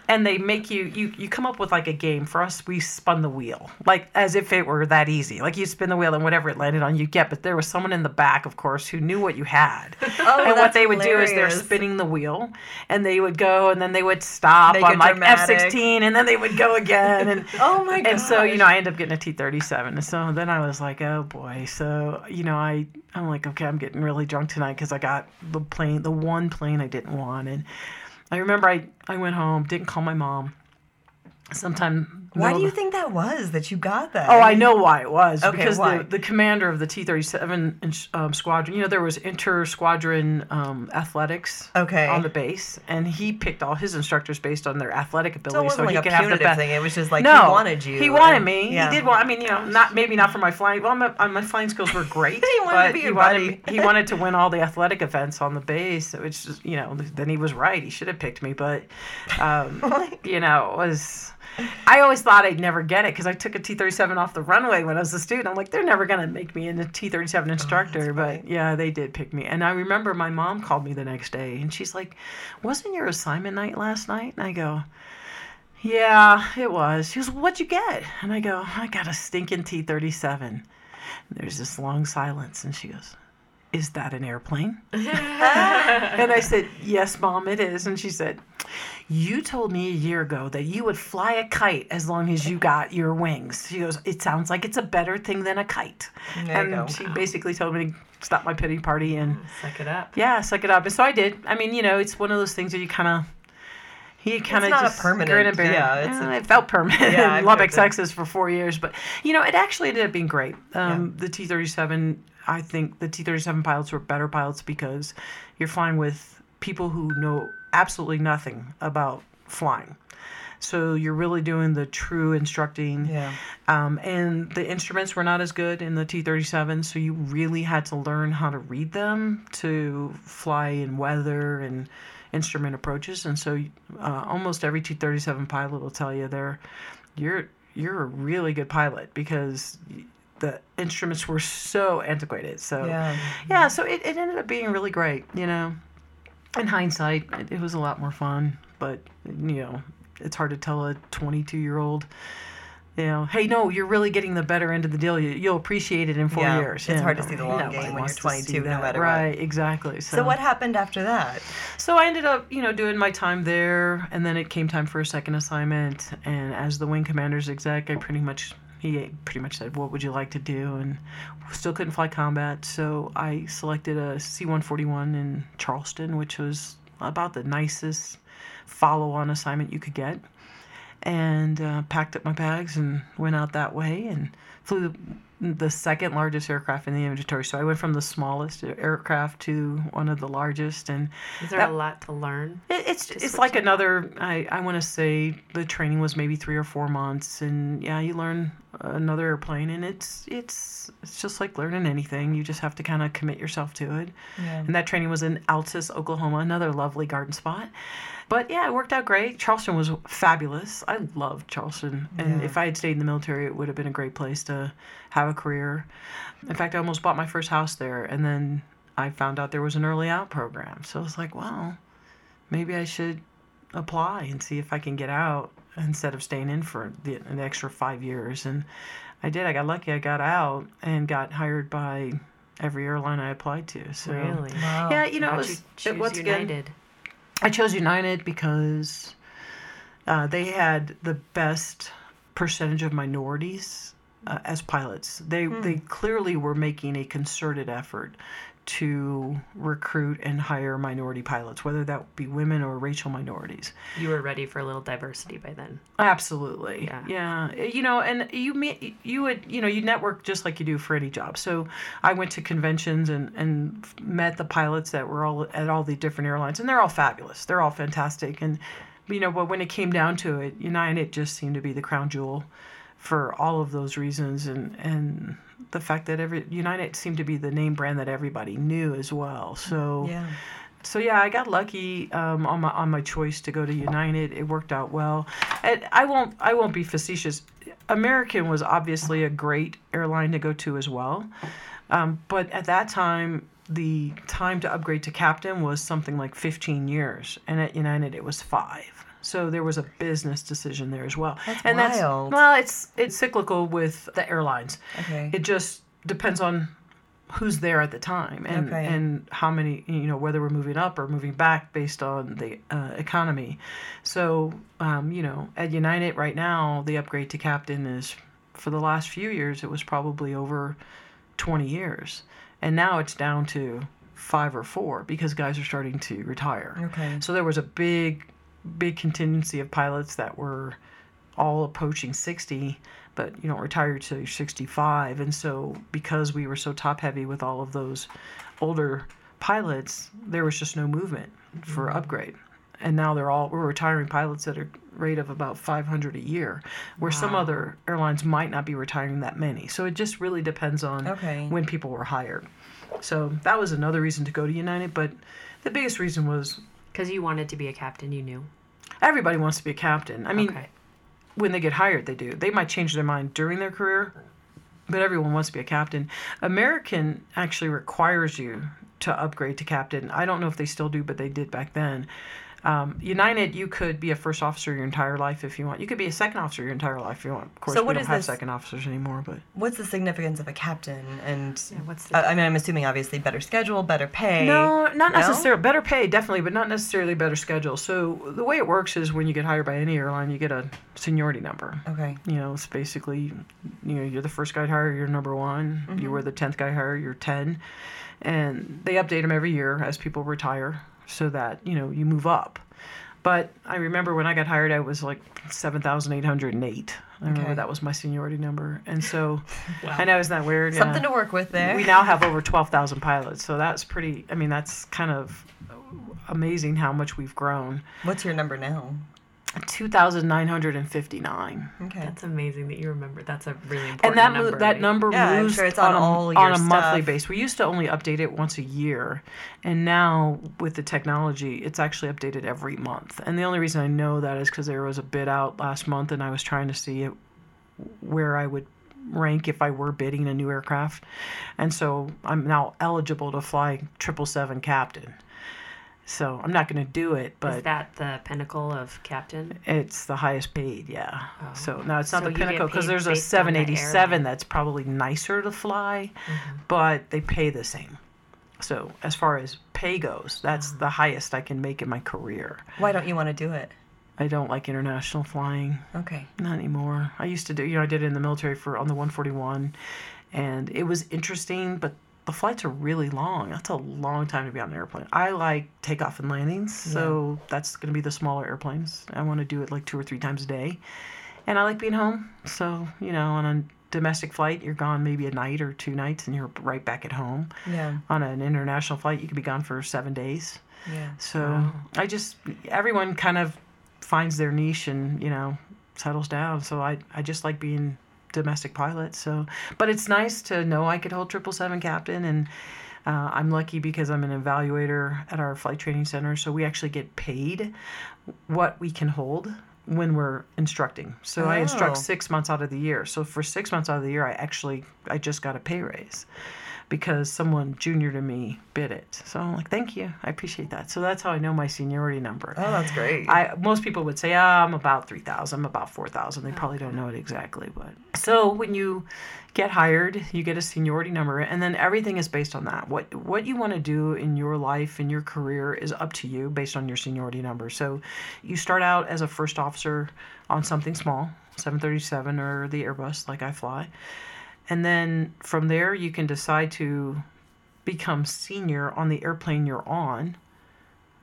and they make you you you come up with like a game. For us, we spun the wheel, like as if it were that easy. Like you spin the wheel, and whatever it landed on, you get. But there was someone in the back, of course, who knew what you had, oh, and what they would do is they're spinning the wheel, and they would go, and then they would stop Make on like. F sixteen, and then they would go again, and Oh my god. and so you know i end up getting a t37 and so then i was like oh boy so you know i i'm like okay i'm getting really drunk tonight because i got the plane the one plane i didn't want and i remember i i went home didn't call my mom sometime Why do you think that was that you got that? Oh, I know why it was Okay, because why? the, the commander of the T thirty seven um, squadron, you know, there was inter squadron um, athletics Okay. on the base, and he picked all his instructors based on their athletic So it ability, wasn't he like could have the best. thing. It was just like no, he wanted you. He wanted and- me. yeah. He did want. I mean, you know, not maybe not for my flying. Well, my, my flying skills were great. He wanted to be he your wanted. buddy. he wanted to win all the athletic events on the base, which you know, then he was right. He should have picked me, but, um, you know, it was. I always thought I'd never get it because I took a T thirty seven off the runway when I was a student. I'm like, they're never gonna make me into T thirty seven oh, instructor, but yeah, they did pick me. And I remember my mom called me the next day, and she's like, "Wasn't your assignment night last night?" And I go, yeah, it was. She goes, What'd you get? And I go, I got a stinking T 37. There's this long silence, and she goes, Is that an airplane? and I said, Yes, Mom, it is. And she said, You told me a year ago that you would fly a kite as long as you got your wings. She goes, It sounds like it's a better thing than a kite. There you and go. she basically told me to stop my pity party and Suck it up. yeah, suck it up. And so I did. I mean, you know, it's one of those things where you kind of, he kind of just permanent- grin and bear. yeah, it's a- it felt permanent Yeah, in Lubbock. Texas for four years, but you know, it actually ended up being great. Um, The T thirty seven, I think the T thirty seven pilots were better pilots because you're flying with people who know absolutely nothing about flying. So you're really doing the true instructing. Yeah. Um, and the instruments were not as good in the T 37, so you really had to learn how to read them to fly in weather and instrument approaches. And so uh, almost every T 37 pilot will tell you they're, you're, you're a really good pilot because the instruments were so antiquated. So, Yeah. yeah, so it, it ended up being really great, you know. In hindsight, it, it was a lot more fun, but, you know, it's hard to tell a 22 year old, you know, hey, no, you're really getting the better end of the deal. You, you'll appreciate it in four Yeah, years. it's hard to see the long nobody game when you're 22 no matter what. Right, exactly. So, So what happened after that? so I ended up, you know, doing my time there, and then it came time for a second assignment. And as the wing commander's exec, I pretty much he pretty much said, "What would you like to do?" And still couldn't fly combat, so I selected a C-141 in Charleston, which was about the nicest follow-on assignment you could get. And uh, packed up my bags and went out that way and flew the, the second largest aircraft in the inventory. So I went from the smallest aircraft to one of the largest, and Is there That- a lot to learn? it, it's it's like another. I I want to say the training was maybe three or four months, and yeah, you learn another airplane, and it's it's it's just like learning anything. You just have to kind of commit yourself to it. Yeah. And that training was in Altus, Oklahoma, another lovely garden spot. But yeah, it worked out great. Charleston was fabulous. I loved Charleston, and Yeah. if I had stayed in the military, it would have been a great place to have a career. In fact, I almost bought my first house there, and then I found out there was an early out program. So I was like, well, maybe I should apply and see if I can get out instead of staying in for the, an extra five years. And I did. I got lucky. I got out and got hired by every airline I applied to. So Really? Wow. yeah, you know, it How'd was you it, choose once again. I chose United because uh, they had the best percentage of minorities uh, as pilots. They they clearly were making a concerted effort to recruit and hire minority pilots, whether that be women or racial minorities. You were ready for a little diversity by then. Absolutely. Yeah. Yeah. You know, and you meet, you would, you know, you network just like you do for any job. So I went to conventions and, and met the pilots that were all at all the different airlines, and they're all fabulous. They're all fantastic. And, you know, but when it came down to it, United just seemed to be the crown jewel for all of those reasons. And, and, the fact that every United seemed to be the name brand that everybody knew as well. So Yeah. so yeah, I got lucky um, on my on my choice to go to United. It worked out well. And I won't I won't be facetious. American was obviously a great airline to go to as well, um, but at that time the time to upgrade to captain was something like 15 years, and at United it was five. So there was a business decision there as well. That's and wild. that's well, it's it's cyclical with the airlines. Okay. It just depends on who's there at the time and Okay. and how many you know whether we're moving up or moving back based on the uh, economy. So um, you know at United right now the upgrade to captain is for the last few years it was probably over 20 years and now it's down to five or four because guys are starting to retire. Okay. So there was a big, big contingency of pilots that were all approaching 60, but you know retired to 65. And so because we were so top heavy with all of those older pilots, there was just no movement for mm-hmm. upgrade. And now they're all we're retiring pilots at a rate of about 500 a year, where some other airlines might not be retiring that many. So it just really depends on Okay. when people were hired. So that was another reason to go to United, but the biggest reason was Because you wanted to be a captain, you knew. Everybody wants to be a captain. I mean, okay. when they get hired, they do. They might change their mind during their career, but everyone wants to be a captain. American actually requires you to upgrade to captain. I don't know if they still do, but they did back then. Um, United, you could be a first officer your entire life if you want. You could be a second officer your entire life if you want. Of course, So we don't is have this- second officers anymore, but What's the significance of a captain? And Yeah, what's the I mean, I'm assuming obviously better schedule, better pay. No, not No? necessarily. Better pay, definitely, but not necessarily better schedule. So the way it works is when you get hired by any airline, you get a seniority number. Okay. You know, it's basically, you know, you're the first guy hired, you're number one. You were the tenth guy hired, you're ten, and they update them every year as people retire, so that you know you move up. But I remember when I got hired, I was like 7,808. I remember Okay. that was my seniority number. And so I know, isn't that weird? Yeah. Something to work with there. We now have over 12,000 pilots. So that's pretty, I mean, that's kind of amazing how much we've grown. What's your number now? 2,959. Okay. That's amazing that you remember. That's a really important And that number. that right? number Yeah, moves sure it's on a, all your on a monthly stuff. basis. We used to only update it once a year, and now with the technology, it's actually updated every month. And the only reason I know that is because there was a bid out last month, and I was trying to see it, where I would rank if I were bidding a new aircraft, and so I'm now eligible to fly triple seven captain. So I'm not going to do it, but Is that the pinnacle of captain? it's the highest paid, yeah. Oh. So now it's not So the pinnacle because there's a based on the 787 that's probably nicer to fly, Mm-hmm. but they pay the same. So as far as pay goes, that's Uh-huh. the highest I can make in my career. Why don't you want to do it? I don't like international flying, Okay. not anymore. I used to do, you know, I did it in the military for on the 141, and it was interesting, but the flights are really long. That's a long time to be on an airplane. I like takeoff and landings, so that's going to be the smaller airplanes. I want to do it like two or three times a day. And I like being home. So, you know, on a domestic flight, you're gone maybe a night or two nights and you're right back at home. Yeah. On an international flight, you could be gone for seven days. Yeah. So I just, everyone kind of finds their niche and, you know, settles down. So I, I just like being domestic pilot. So, but it's nice to know I could hold 777 captain and, uh, I'm lucky because I'm an evaluator at our flight training center, so we actually get paid what we can hold when we're instructing. So I Oh. instruct six months out of the year. So for six months out of the year, I actually I just got a pay raise because someone junior to me bid it. So I'm like, thank you, I appreciate that. So that's how I know my seniority number. Oh, that's great. I most people would say, ah, I'm about three thousand, I'm about four thousand. They probably don't know it exactly, but so when you get hired, you get a seniority number, and then everything is based on that. What what you want to do in your life in your career is up to you based on your seniority number. So you start out as a first officer on something small, 737 or the Airbus, like I fly, and then from there you can decide to become senior on the airplane you're on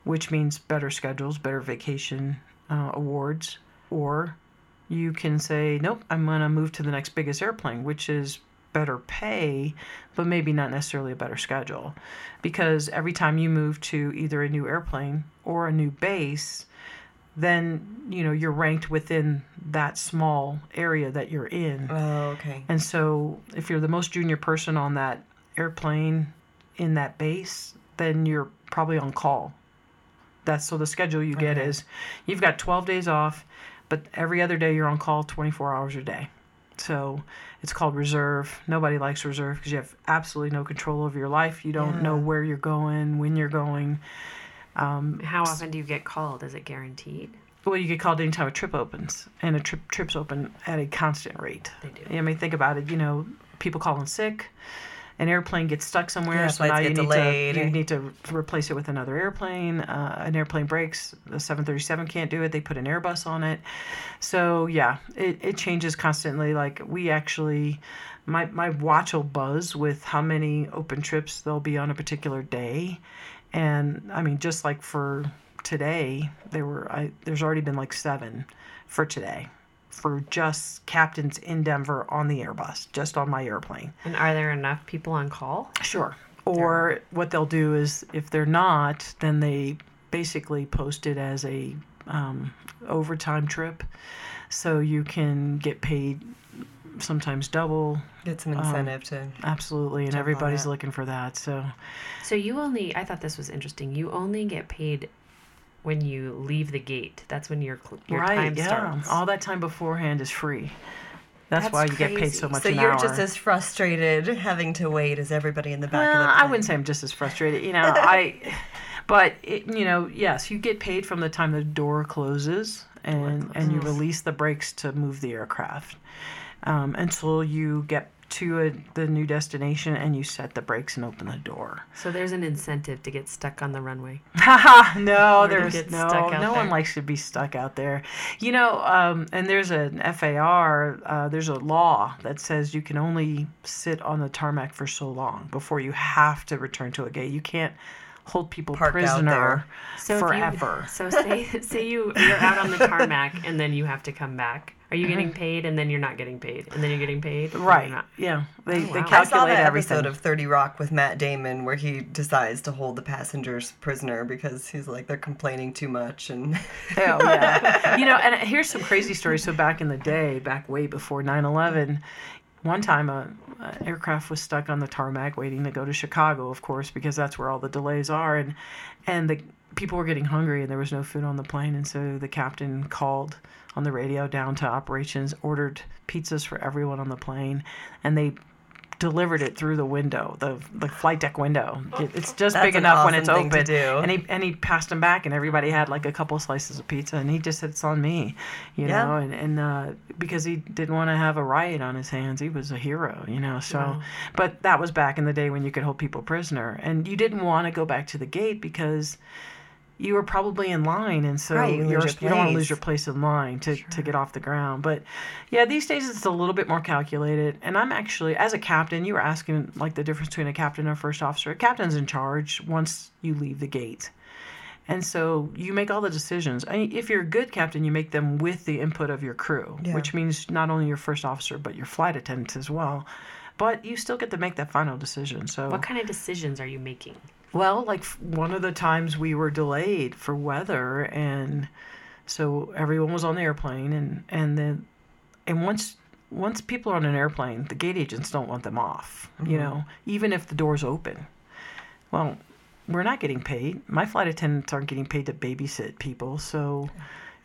which means better schedules, better vacation uh, awards, or you can say, nope, I'm going to move to the next biggest airplane, which is better pay, but maybe not necessarily a better schedule. Because every time you move to either a new airplane or a new base, then you know you're ranked within that small area that you're in. oh, okay. And so, if you're the most junior person on that airplane in that base, then you're probably on call. That's so the schedule you get Okay. is you've got 12 days off, but every other day you're on call 24 hours a day. So it's called reserve. Nobody likes reserve because you have absolutely no control over your life. You don't know where you're going, when you're going. How often do you get called? Is it guaranteed? Well, you get called anytime a trip opens, and a trip trips open at a constant rate. They do. I mean, think about it. You know, people calling sick. An airplane gets stuck somewhere, Yeah, so now you need delayed. to you need to replace it with another airplane. Uh, an airplane breaks, the 737 can't do it. They put an Airbus on it. So yeah, it, it changes constantly. Like we actually, my my watch will buzz with how many open trips there'll be on a particular day, and I mean just like for today, there were I there's already been like seven for today. For just captains in Denver on the Airbus, just on my airplane. And are there enough people on call? Sure. Or what they'll do is, if they're not, then they basically post it as a um, overtime trip, so you can get paid sometimes double. Get some um, incentive to. Absolutely, and everybody's looking for that. So So you only, I thought this was interesting. You only get paid when you leave the gate. That's when your your right, time yeah, starts. all that time beforehand is free. That's, That's why you get paid so crazy. much So an you're hour. just as frustrated having to wait as everybody in the back Well, of the I wouldn't say I'm just as frustrated. You know, I, but it, you know, yes, you get paid from the time the door closes and and you release the brakes to move the aircraft um, until you get to a, the new destination and you set the brakes and open the door. So there's an incentive to get stuck on the runway. No, there's no, no one likes to be stuck out there. You know, um, and there's an FAR, uh, there's a law that says you can only sit on the tarmac for so long before you have to return to a gate. You can't hold people Parked prisoner. So forever. You, so say say you you're out on the tarmac and then you have to come back. Are you getting mm-hmm. paid and then you're not getting paid and then you're getting paid? right. not? Yeah. They Oh, they wow. I calculate saw that everything. episode of 30 Rock with Matt Damon where he decides to hold the passengers prisoner because he's like they're complaining too much and Hell yeah. you know, and here's some crazy stories. So back in the day, back way before 9/11, one time a, a aircraft was stuck on the tarmac waiting to go to Chicago, of course, because that's where all the delays are, and and the people were getting hungry and there was no food on the plane, and so the captain called on the radio down to operations, ordered pizzas for everyone on the plane, and they delivered it through the window, the the flight deck window. It- It's just That's big enough when awesome it's thing to open. do. And he and he passed them back, and everybody had like a couple slices of pizza, and he just said it's on me, you Yeah. know, and and uh, because he didn't want to have a riot on his hands, he was a hero, you know. So, but that was back in the day when you could hold people prisoner, and you didn't want to go back to the gate because. You were probably in line, and so Right, you lose you're, your you don't want to lose your place in line to, to get off the ground. But yeah, these days it's a little bit more calculated. And I'm actually, as a captain, you were asking like the difference between a captain and a first officer. A captain's in charge once you leave the gate. And so you make all the decisions. I mean, if you're a good captain, you make them with the input of your crew, Yeah. which means not only your first officer, but your flight attendants as well. But you still get to make that final decision. So What kind of decisions are you making? Well, like one of the times we were delayed for weather, and so everyone was on the airplane, and and then and once once people are on an airplane, the gate agents don't want them off. You mm-hmm. know, even if the doors open. Well, we're not getting paid. My flight attendants aren't getting paid to babysit people, so.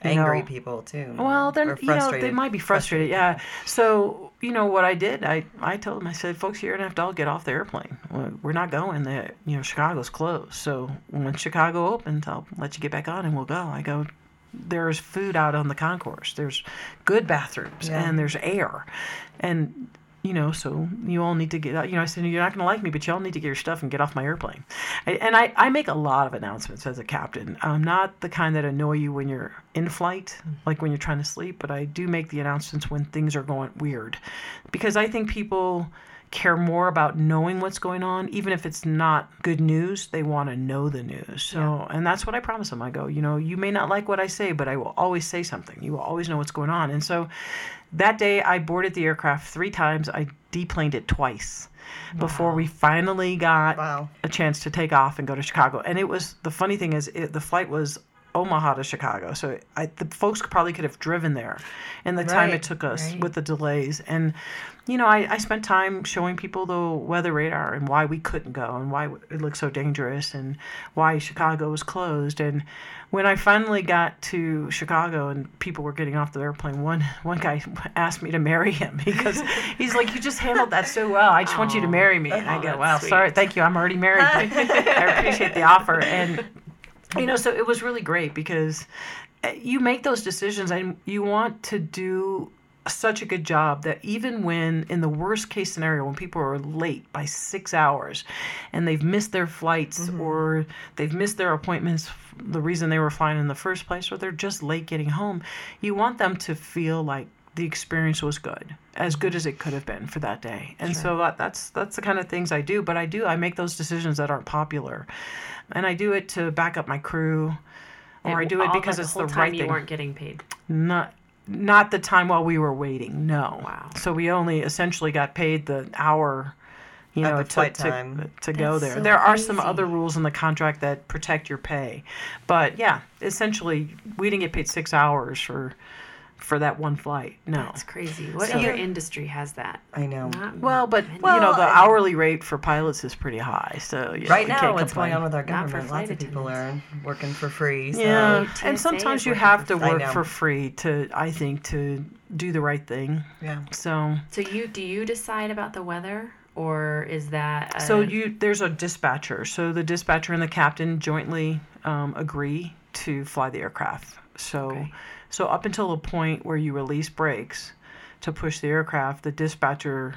Angry know, people too. well, then or you know they might be frustrated. Yeah. So you know what I did? I I told them I said, folks, you're gonna have to all get off the airplane. We're- not going. The you know Chicago's closed. So when Chicago opens, I'll let you get back on and we'll go. I go. There's food out on the concourse. There's good bathrooms Yeah. and there's air, and you know, so you all need to get out. You know, I said, you're not going to like me, but you all need to get your stuff and get off my airplane. And I, I make a lot of announcements as a captain. I'm not the kind that annoy you when you're in flight, mm-hmm. like when you're trying to sleep, but I do make the announcements when things are going weird. Because I think people care more about knowing what's going on, even if it's not good news, they want to know the news. So, and that's what I promise them. I go, you know, you may not like what I say, but I will always say something. You will always know what's going on. And so that day I boarded the aircraft three times. I deplaned it twice before we finally got Wow. a chance to take off and go to Chicago. And it was the funny thing is it, the flight was Omaha to Chicago, so I, the folks probably could have driven there, in the time it took us right. with the delays. And you know, I, I spent time showing people the weather radar and why we couldn't go and why it looked so dangerous and why Chicago was closed. And when I finally got to Chicago and people were getting off the airplane, one one guy asked me to marry him because he's like, "You just handled that so well. I just want you to marry me." And I Oh, go, "Well, sweet. sorry, thank you. I'm already married, but I appreciate the offer." And you know, so it was really great because uh, you make those decisions and you want to do such a good job that even when in the worst case scenario when people are late by six hours and they've missed their flights mm-hmm. or they've missed their appointments the reason they were flying in the first place or they're just late getting home you want them to feel like the experience was good as good mm-hmm. as it could have been for that day. And so that, that's that's the kind of things i do but i do i make those decisions that aren't popular. And i do it to back up my crew or i do it because the it's the right you thing. weren't getting paid. not not the time while we were waiting. No. Wow. So we only essentially got paid the hour. You know, to, to, to go there. so there are some other rules in the contract that protect your pay, but yeah, essentially we didn't get paid six hours for for that one flight. No. That's crazy. What So- other industry has that? I know. Not well, but many. you know the I- hourly rate for pilots is pretty high. So yeah, Right we now, can't what's going on with our Not government? Lots flight of people are working for free. So. Yeah, TSA and sometimes you have to work for free to, I think, to do the right thing. Yeah. So So you do you decide about the weather, or is that a, So you there's a dispatcher. So the dispatcher and the captain jointly um, agree to fly the aircraft. So Okay. So up until the point where you release brakes to push the aircraft, the dispatcher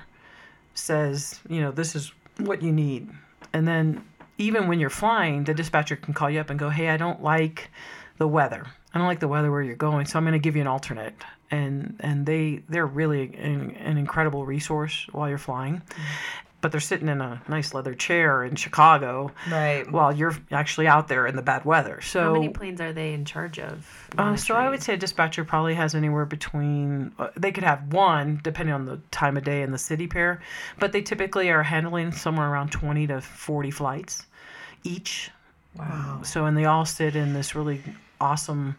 says, you know, this is what you need. And then even when you're flying, the dispatcher can call you up and go, "Hey, I don't like the weather. I don't like the weather where you're going, so I'm going to give you an alternate." And and they they're really an, an incredible resource while you're flying. Mm-hmm. But they're sitting in a nice leather chair in Chicago, right? While you're actually out there in the bad weather. So how many planes are they in charge of? Uh, so I would say a dispatcher probably has anywhere between uh, they could have one depending on the time of day and the city pair, but they typically are handling somewhere around 20 to 40 flights each. Wow. So and they all sit in this really awesome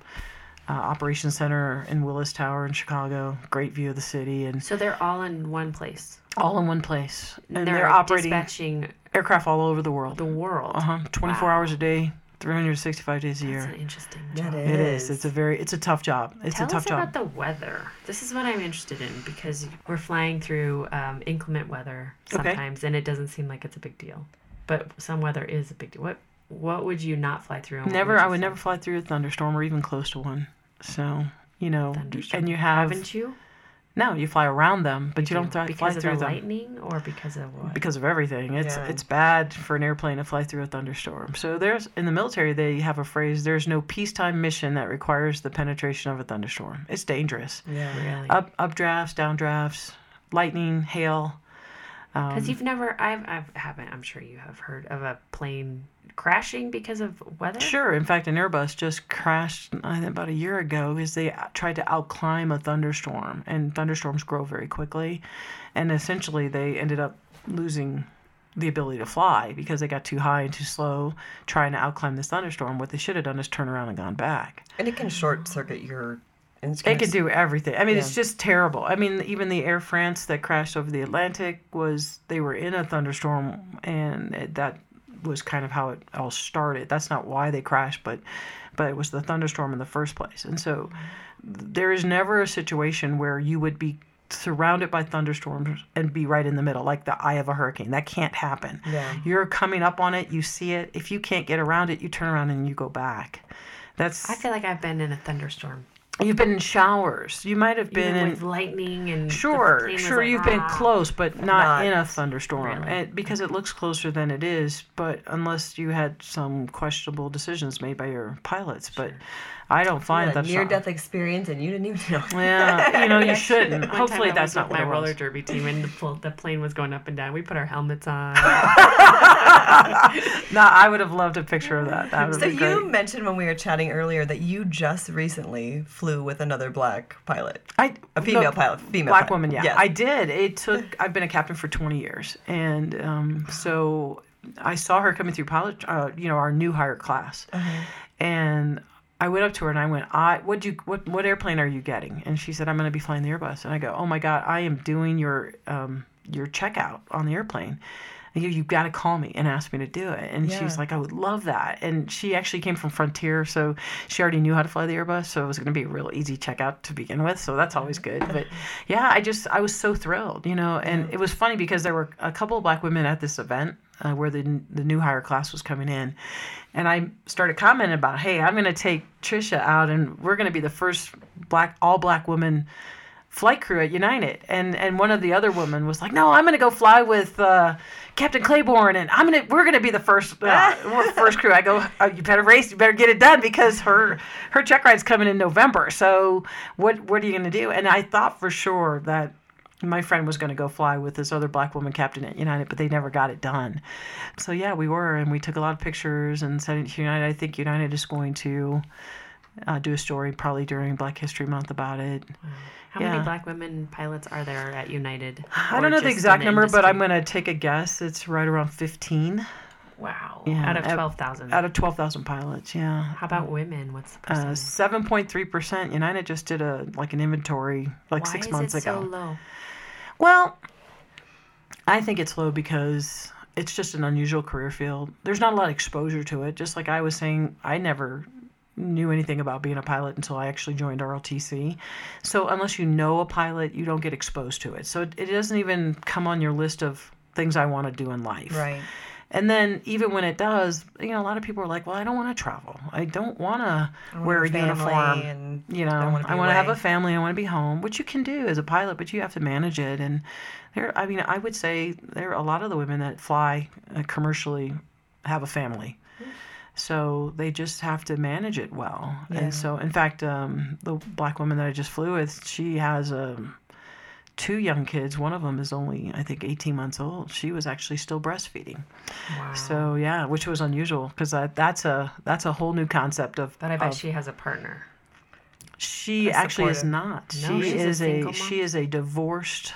uh, operations center in Willis Tower in Chicago. Great view of the city, and so they're all in one place. All in one place, and, and they're, they're, operating dispatching aircraft all over the world. The world. Uh huh. Twenty four wow. hours a day. 365 days a year. That's an interesting job. That is. It is. It's a very. It's a tough job. It's Tell a tough us job. about the weather. This is what I'm interested in because we're flying through um, inclement weather sometimes, okay. and it doesn't seem like it's a big deal, but some weather is a big deal. What What would you not fly through? Never. Would I would fly? never fly through a thunderstorm or even close to one. So you know, and you have. Haven't you? No, you fly around them, but you, you don't fly, because fly through of the them. lightning or because of what? Because of everything. It's yeah. it's bad for an airplane to fly through a thunderstorm. So there's in the military they have a phrase: "There's no peacetime mission that requires the penetration of a thunderstorm." It's dangerous. Yeah, really. Up updrafts, downdrafts, lightning, hail. Because um, you've never, I've, I've, haven't. I'm sure you have heard of a plane crashing because of weather? Sure. In fact, an Airbus just crashed I think, about a year ago because they tried to outclimb a thunderstorm, and thunderstorms grow very quickly, and essentially they ended up losing the ability to fly because they got too high and too slow trying to outclimb this thunderstorm. What they should have done is turn around and gone back. And it can short circuit your it could do everything. I mean, yeah. it's just terrible. I mean, even the Air France that crashed over the Atlantic was they were in a thunderstorm, and that was kind of how it all started. That's not why they crashed, but but it was the thunderstorm in the first place. And so there is never a situation where you would be surrounded by thunderstorms and be right in the middle like the eye of a hurricane that can't happen yeah. you're coming up on it you see it if you can't get around it you turn around and you go back that's i feel like i've been in a thunderstorm You've been in showers. You might have been Even in with lightning and sure, sure. Like, you've ah. been close, but not, Not in a thunderstorm, really. and because it looks closer than it is. But unless you had some questionable decisions made by your pilots, but I don't find that near death experience, and you didn't even know. Yeah, you know you shouldn't. Hopefully that's not my roller derby team, and the, pl- the plane was going up and down. We put our helmets on. no, I would have loved a picture of that. That would So you mentioned when we were chatting earlier that you just recently flew with another black pilot, I a female no, pilot, female black pilot. woman. Yeah, Yes. I did. It took. I've been a captain for 20 years, and um, so I saw her coming through pilot. Uh, you know, our new hire class, Uh-huh. and I went up to her and I went, I what you what what airplane are you getting? And she said, I'm going to be flying the Airbus. And I go, Oh my God, I am doing your um your checkout on the airplane. You you've got to call me and ask me to do it. And Yeah. she's like, I would love that. And she actually came from Frontier, so she already knew how to fly the Airbus, so it was going to be a real easy checkout to begin with. So that's always good. But yeah, I just I was so thrilled, you know. And it was funny because there were a couple of black women at this event uh, where the the new hire class was coming in, and I started commenting about, hey, I'm going to take Trisha out, and we're going to be the first black all black woman flight crew at United. And and one of the other women was like, no, I'm going to go fly with. Uh, Captain Claiborne and I'm gonna we're gonna be the first uh, first crew. I go, oh, you better race, you better get it done because her her check ride's coming in November. So what what are you gonna do? And I thought for sure that my friend was going to go fly with this other black woman captain at United, but they never got it done. So yeah, we were, and we took a lot of pictures and sent it to United. I think United is going to uh, do a story probably during Black History Month about it. How Yeah. many black women pilots are there at United? I don't know the exact number, but? I'm going to take a guess. It's right around 15 Wow. Yeah, out of out- 12,000. out of 12,000 pilots. Yeah. How about women? What's the Uh, percentage? seven point three percent. United just did a like an inventory like Why six is months it ago. so low? Well, I think it's low because it's just an unusual career field. There's not a lot of exposure to it. Just like I was saying, I never knew anything about being a pilot until I actually joined ROTC. So unless you know a pilot, you don't get exposed to it. So it, it doesn't even come on your list of things I want to do in life. Right. And then even when it does, you know, a lot of people are like, "Well, I don't want to travel. I don't want to wear a have a family uniform. and you know, don't wanna be I want to have a family. I want to be home, which you can do as a pilot, but you have to manage it. And there, I mean, I would say there are a lot of the women that fly uh, commercially have a family. So they just have to manage it well. Yeah. And so, in fact, um, the black woman that I just flew with, she has a two young kids. One of them is only, I think, 18 months old. She was actually still breastfeeding. Wow. So yeah, which was unusual because that's a that's a whole new concept of. But I bet of, she has a partner. She actually is not. No, she a is a, mom? she is a divorced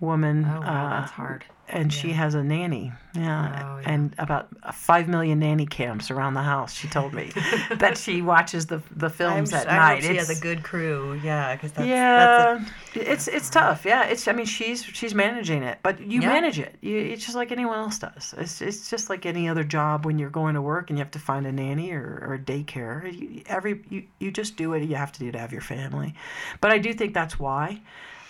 woman. Oh wow, uh, that's hard. And she has a nanny. Yeah. Oh, yeah. And about five million nanny cams around the house. She told me that she watches the the I'm, films at I night. hope she has a good crew. Yeah, because that's, yeah, that's it's it's tough. Yeah, it's. I mean, she's she's managing it, but you Yeah. manage it. You, it's just like anyone else does. It's it's just like any other job when you're going to work and you have to find a nanny or, or a daycare. You, every you, you just do what you have to do to have your family. But I do think that's why.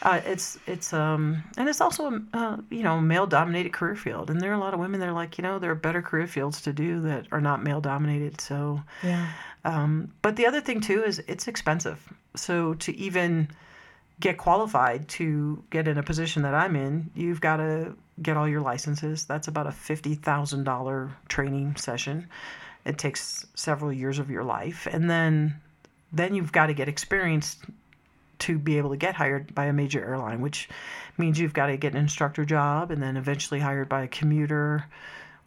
Uh, it's it's um and it's also a uh, you know male dominated career field and there are a lot of women that are like you know there are better career fields to do that are not male dominated so yeah. um, but the other thing too is it's expensive. So to even get qualified to get in a position that I'm in, you've got to get all your licenses. That's about a fifty thousand dollar training session. It takes several years of your life, and then then you've got to get experience to be able to get hired by a major airline, which means you've got to get an instructor job and then eventually hired by a commuter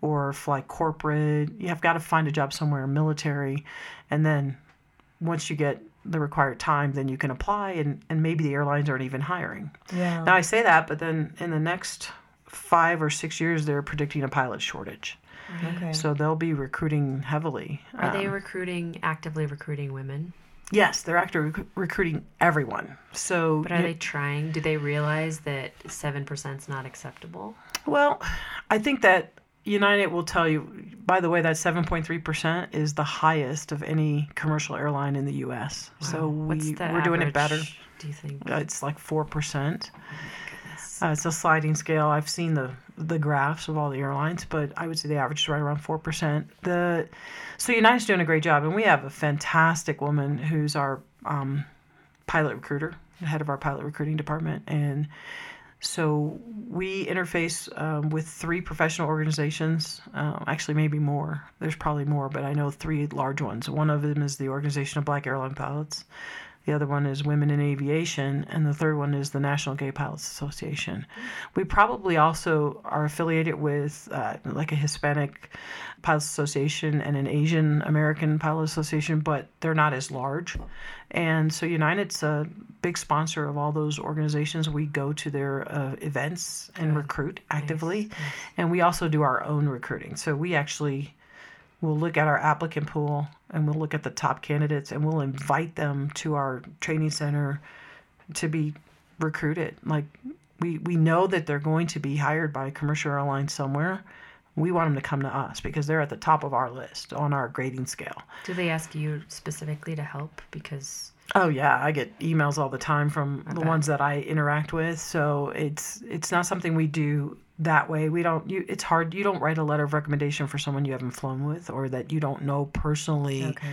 or fly corporate. You have got to find a job somewhere military, and then once you get the required time, then you can apply, and, and maybe the airlines aren't even hiring. Yeah. Now I say that, but then in the next five or six years, they're predicting a pilot shortage, okay. so they'll be recruiting heavily. Are they Um, recruiting actively recruiting women? Yes, they're actually rec- recruiting everyone. So But are you- they trying? Do they realize that seven percent is not acceptable? Well, I think that United will tell you. By the way, that 7.3 percent is the highest of any commercial airline in the U.S. So What's we we're doing it better. Do you think? Uh, It's like four percent. Uh, it's a sliding scale. I've seen the the graphs of all the airlines, but I would say the average is right around four percent. The so United's doing a great job, and we have a fantastic woman who's our um, pilot recruiter, head of our pilot recruiting department, and so we interface um, with three professional organizations. Uh, actually, maybe more. There's probably more, but I know three large ones. One of them is the Organization of Black Airline Pilots. The other one is Women in Aviation, and the third one is the National Gay Pilots Association. We probably also are affiliated with uh, like a Hispanic Pilots Association and an Asian American Pilot Association, but they're not as large. And so United's a big sponsor of all those organizations. We go to their uh, events and recruit actively, and we also do our own recruiting. So we actually we'll look at our applicant pool and we'll look at the top candidates and we'll invite them to our training center to be recruited like we we know that they're going to be hired by a commercial airline somewhere we want them to come to us because they're at the top of our list on our grading scale Do they ask you specifically to help? Because Oh yeah, I get emails all the time from the bet. ones that I interact with. So it's it's not something we do that way. We don't. You, it's hard. You don't write a letter of recommendation for someone you haven't flown with or that you don't know personally. Okay.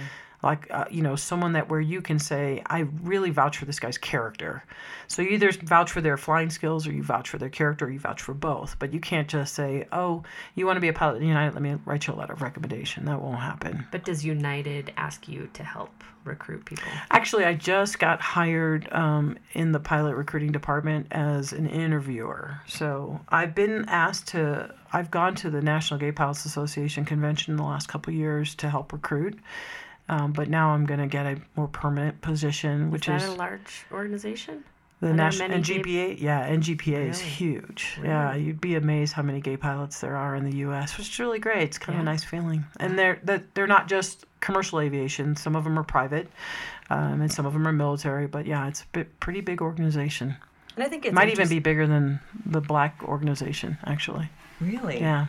Like uh, you know, someone that where you can say, I really vouch for this guy's character. So you either vouch for their flying skills or you vouch for their character or you vouch for both. But you can't just say, oh, you want to be a pilot in United? Let me write you a letter of recommendation. That won't happen. but does United ask you to help recruit people? Actually, I just got hired um, in the pilot recruiting department as an interviewer. So I've been asked to, I've gone to the National Gay Pilots Association convention in the last couple of years to help recruit. Um, but now I'm going to get a more permanent position, which Is is a large organization? the national many gay- NGPA. Yeah, NGPA is Really? huge. Yeah, you'd be amazed how many gay pilots there are in the U.S., which is really great. It's kind of a nice feeling. And they're that they're not just commercial aviation. Some of them are private, um, and some of them are military. But yeah, it's a bit, pretty big organization. And I think it's Might even be bigger than the black organization, actually. really. Yeah,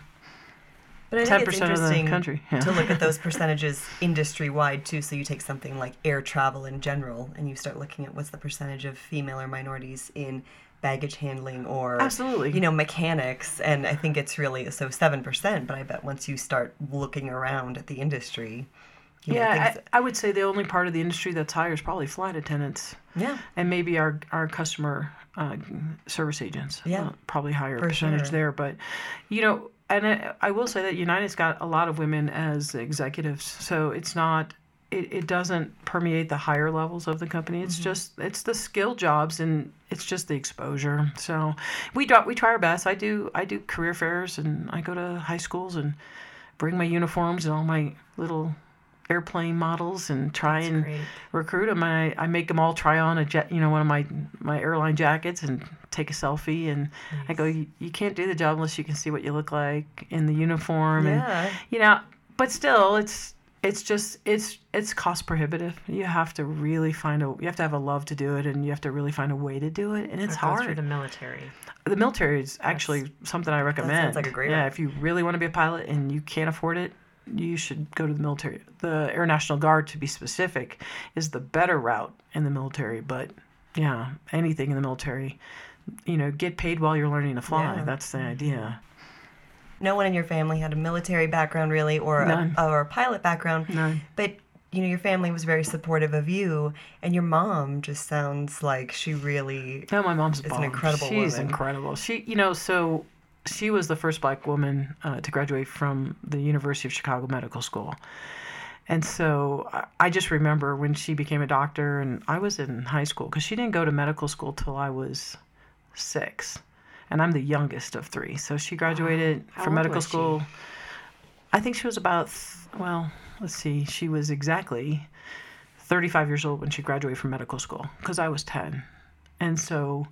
But I think it's percent of the interesting country. Yeah. to look at those percentages industry wide too. So you take something like air travel in general, and you start looking at what's the percentage of female or minorities in baggage handling or Absolutely. you know mechanics and i think it's really so 7% but i bet once you start looking around at the industry know, yeah, things, I, I would say the only part of the industry that's higher is probably flight attendants. yeah and maybe our our customer uh, service agents. Yeah. uh, probably higher For percentage sure. there. But you know, and I, I will say that United's got a lot of women as executives, so it's not it, it doesn't permeate the higher levels of the company. It's mm-hmm. just it's the skill jobs and it's just the exposure. So we do we try our best. I do I do career fairs and I go to high schools and bring my uniforms and all my little airplane models and try That's and great. recruit them. I, I make them all try on a jet, you know, one of my my airline jackets and take a selfie. And nice. I go, you, can't do the job unless you can see what you look like in the uniform. Yeah. And you know, but still, it's it's just it's it's cost prohibitive. You have to really find a you have to have a love to do it, and you have to really find a way to do it, and it's hard. for the military. The military is actually That's, something I recommend. Sounds like a great. Yeah, one. if you really want to be a pilot and you can't afford it, you should go to the military. The Air National Guard, to be specific, is the better route in the military. But yeah, anything in the military, you know, get paid while you're learning to fly. Yeah. That's the idea no one in your family had a military background really or a, or a pilot background. None. But you know your family was very supportive of you and your mom just sounds like she really no my mom's is an incredible she's woman. incredible she you know so she was the first black woman uh, to graduate from the university of chicago medical school and so I just remember when she became a doctor, and I was in high school because she didn't go to medical school till I was six and I'm the youngest of three. So she graduated wow. from medical school. She? I think she was about, well, let's see, she was exactly 35 years old when she graduated from medical school because I was 10. And so,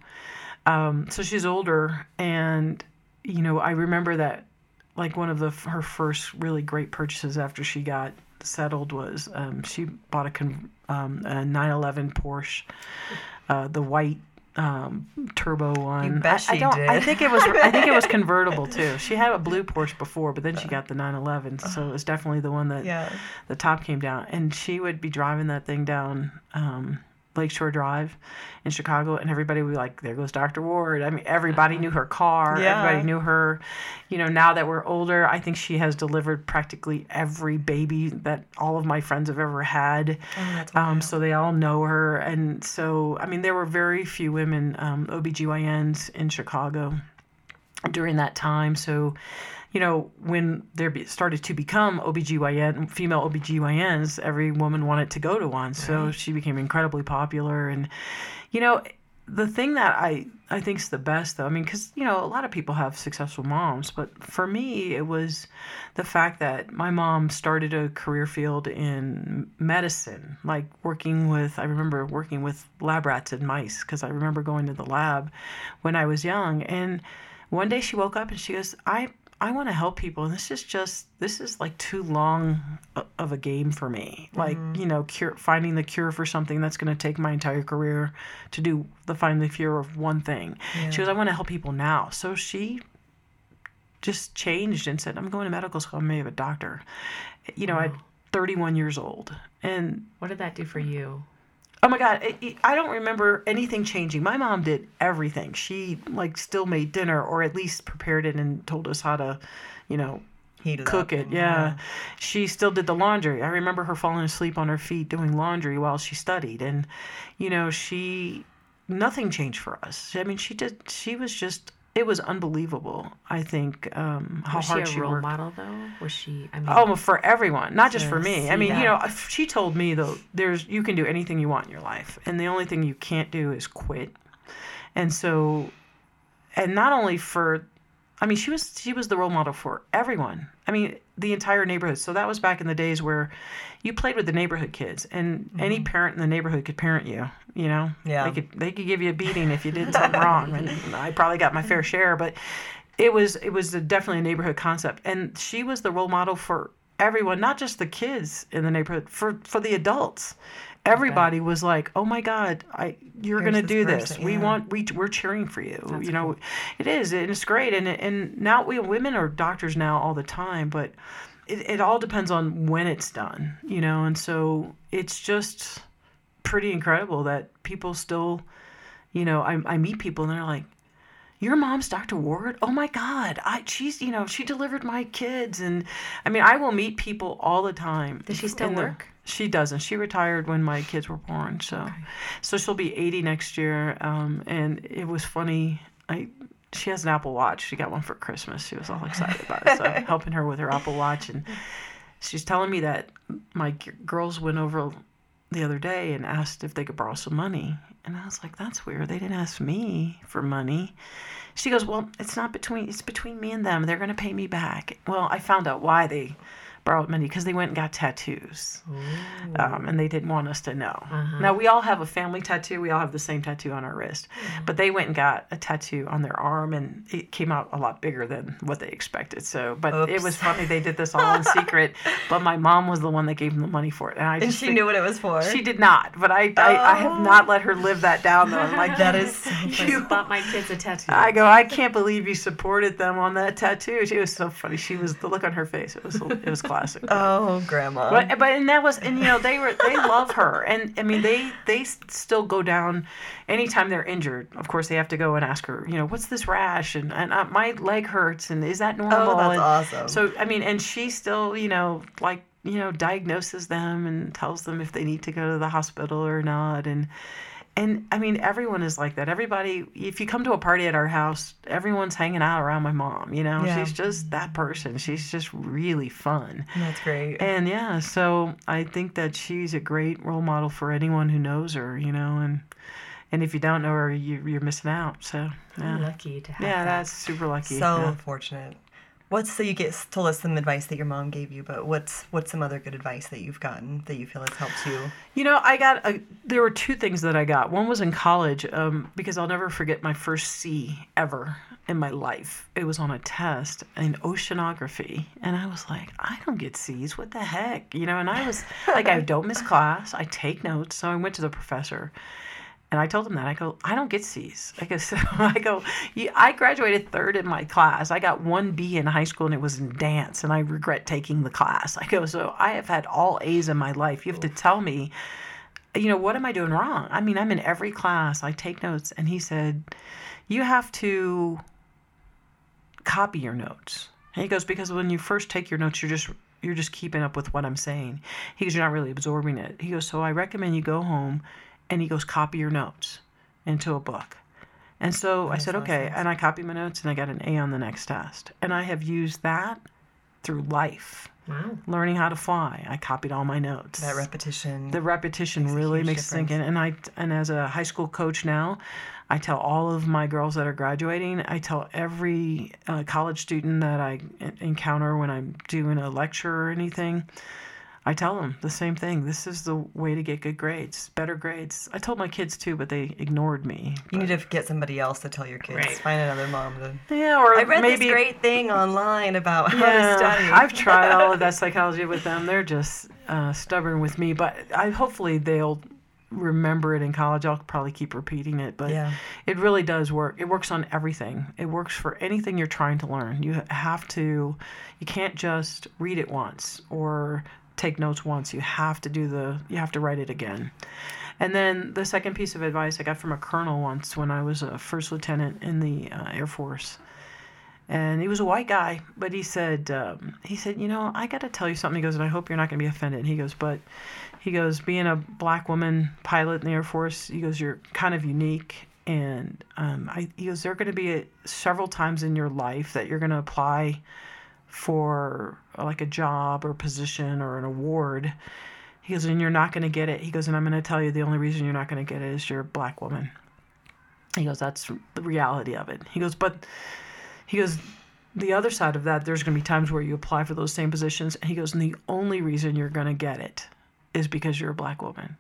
um, so she's older. And, you know, I remember that like one of the her first really great purchases after she got settled was um, she bought a, con- um, a 911 Porsche, uh, the white um, turbo one. You bet she I, I don't. Did. I think it was. I think it was convertible too. She had a blue Porsche before, but then she got the 911, so it was definitely the one that yeah. the top came down. And she would be driving that thing down um, Lakeshore Drive in Chicago, and everybody would be like, "There goes Dr. Ward." I mean, everybody knew her car. Yeah. Everybody knew her. You know, now that we're older, I think she has delivered practically every baby that all of my friends have ever had. Oh, um, so they all know her, and so I mean, there were very few women um, OBGYNs in Chicago during that time. So you know, when there be, started to become OBGYN, female OBGYNs, every woman wanted to go to one. So she became incredibly popular. And, you know, the thing that I, I think is the best, though, I mean, because, you know, a lot of people have successful moms, but for me, it was the fact that my mom started a career field in medicine, like working with, I remember working with lab rats and mice, because I remember going to the lab when I was young. And one day she woke up and she goes, I I want to help people. And this is just this is like too long of a game for me. Like mm-hmm. you know, cure, finding the cure for something that's going to take my entire career to do the find the cure of one thing. Yeah. She goes, I want to help people now. So she just changed and said, I'm going to medical school. I'm going to be a doctor. You know, wow. at 31 years old. And what did that do for you? Oh my God, it, it, I don't remember anything changing. My mom did everything. She like still made dinner, or at least prepared it and told us how to, you know, Heat it cook it. Yeah. yeah. she still did the laundry. I remember her falling asleep on her feet doing laundry while she studied, and you know, she nothing changed for us. I mean, she did. She was just it was unbelievable. I think um, how was hard she a role worked. model though? Was she? I mean, oh, for everyone, not just for me. I mean, that. you know, she told me though, there's you can do anything you want in your life, and the only thing you can't do is quit. And so, and not only for I mean, she was she was the role model for everyone. I mean, the entire neighborhood. So that was back in the days where you played with the neighborhood kids, and mm-hmm. any parent in the neighborhood could parent you. You know, yeah, they could they could give you a beating if you did something wrong, and I probably got my fair share. But it was it was a, definitely a neighborhood concept, and she was the role model for everyone, not just the kids in the neighborhood, for for the adults everybody was like, "Oh my God, I you're going to do this. this. Yeah. We want we we're cheering for you." That's you know, cool. it is and it's great. And and now we women are doctors now all the time, but it, it all depends on when it's done. You know, and so it's just pretty incredible that people still, you know, I I meet people and they're like, your mom's Dr. Ward? Oh my God. I she's you know, she delivered my kids and I mean I will meet people all the time. Does she still work? She doesn't. She retired when my kids were born. So, okay. so she'll be 80 next year. Um, and it was funny. I she has an Apple Watch. She got one for Christmas. She was all excited about it. So helping her with her Apple Watch and she's telling me that my g- girls went over the other day and asked if they could borrow some money. And I was like, that's weird. They didn't ask me for money. She goes, well, it's not between, it's between me and them. They're going to pay me back. Well, I found out why they borrowed money because they went and got tattoos. Um, and they didn't want us to know. Now, we all have a family tattoo. We all have the same tattoo on our wrist. But they went and got a tattoo on their arm and it came out a lot bigger than what they expected. So, but it was funny. They did this all in secret. But my mom was the one that gave them the money for it. And, I And she think- knew what it was for. She did not. But I, I, I have not let her live that down, though. I'm like, That is I bought my kids a tattoo. I go, I can't believe you supported them on that tattoo. She was so funny. She was the look on her face. It was it was classic. Oh, grandma. But but and that was and you know they were they love her and I mean they they still go down anytime they're injured. Of course they have to go and ask her you know what's this rash and and uh, my leg hurts and is that normal? Oh, that's And awesome. So I mean and she still you know like you know diagnoses them and tells them if they need to go to the hospital or not and. And I mean, everyone is like that. Everybody, if you come to a party at our house, everyone's hanging out around my mom. You know, Yeah. she's just that person. She's just really fun. That's great. And yeah, so I think that she's a great role model for anyone who knows her, you know, and and if you don't know her, you, you're missing out. So yeah, lucky to have her. yeah, that. that's super lucky. so yeah. fortunate. What's so you get told us some advice that your mom gave you, but what's what's some other good advice that you've gotten that you feel has helped you? You know, I got a, there were two things that I got. One was in college um, because I'll never forget my first C ever in my life. It was on a test in oceanography, and I was like, I don't get C's. What the heck, you know? And I was like, I don't miss class. I take notes. So I went to the professor. And I told him that I go, I don't get C's. I go, so I go, "You- I graduated third in my class. I got one B in high school, and it was in dance, and I regret taking the class. I go, so I have had all A's in my life. You have to tell me, you know, what am I doing wrong? I mean, I'm in every class. I take notes, and he said, you have to copy your notes. And he goes, because when you first take your notes, you're just you're just keeping up with what I'm saying. He goes, you're not really absorbing it. He goes, so I recommend you go home, and he goes, copy your notes into a book. And so I said, okay, and I copied my notes, and I got an A on the next test. And I have used that through life, Wow. learning how to fly. I copied all my notes That repetition. the repetition Makes really makes it sink in difference. and i and as a high school coach now i tell all of my girls that are graduating i tell every uh, college student that i encounter when i'm doing a lecture or anything i tell them the same thing this is the way to get good grades better grades i told my kids too but they ignored me you need to get somebody else to tell your kids. Right. Find another mom to. yeah or I read maybe this great thing online about how to study. I've tried all of that psychology with them. They're just uh, stubborn with me, but I hopefully they'll remember it in college. I'll probably keep repeating it, but Yeah. it really does work. It works on everything. It works for anything you're trying to learn. You have to. You can't just read it once or take notes once. You have to do the. You have to write it again. And then the second piece of advice I got from a colonel once when I was a first lieutenant in the uh, Air Force and he was a white guy but he said um, he said you know i got to tell you something he goes and i hope you're not going to be offended And he goes but he goes being a black woman pilot in the air force he goes you're kind of unique and um, I, he goes there are going to be a, several times in your life that you're going to apply for like a job or position or an award he goes and you're not going to get it he goes and i'm going to tell you the only reason you're not going to get it is you're a black woman he goes that's the reality of it he goes but he goes, the other side of that, there's going to be times where you apply for those same positions. And he goes, and the only reason you're going to get it is because you're a black woman.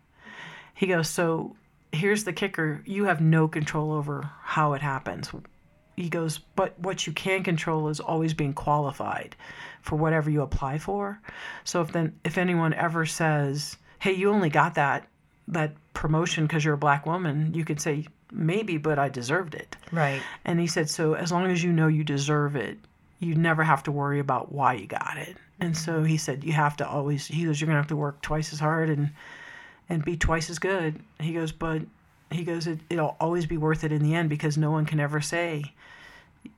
He goes, so here's the kicker you have no control over how it happens. He goes, but what you can control is always being qualified for whatever you apply for. So if then if anyone ever says, "Hey, you only got that that promotion because you're a black woman," you could say, "Maybe, but I deserved it." Right. And he said, so as long as you know you deserve it, you never have to worry about why you got it. And so mm-hmm. he said, you have to always, he goes, you're going to have to work twice as hard and, and be twice as good. He goes, but he goes, it, it'll always be worth it in the end because no one can ever say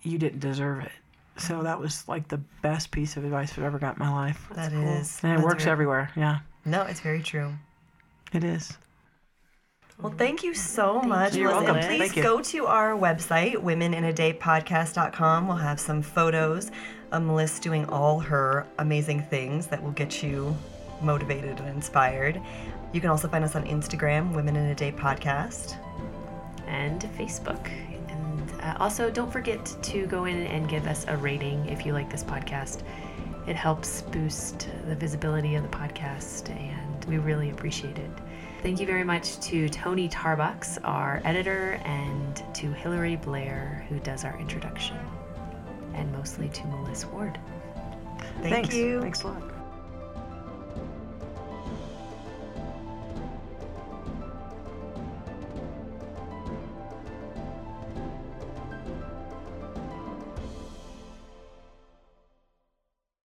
you didn't deserve it. So that was like the best piece of advice I've ever got in my life. That is. And it that's works very- everywhere. Yeah, No, it's very true. it is. Well, thank you so much. You're Listen, welcome. please Thank you. go to our website, womeninadaypodcast.com. We'll have some photos of Melissa doing all her amazing things that will get you motivated and inspired. You can also find us on Instagram, Women in a Day Podcast. and Facebook. And uh, also, don't forget to go in and give us a rating if you like this podcast. It helps boost the visibility of the podcast, and we really appreciate it. Thank you very much to Tony Tarbucks, our editor, and to Hillary Blair, who does our introduction, and mostly to Melissa Ward. Thank Thanks. you. Thanks a lot.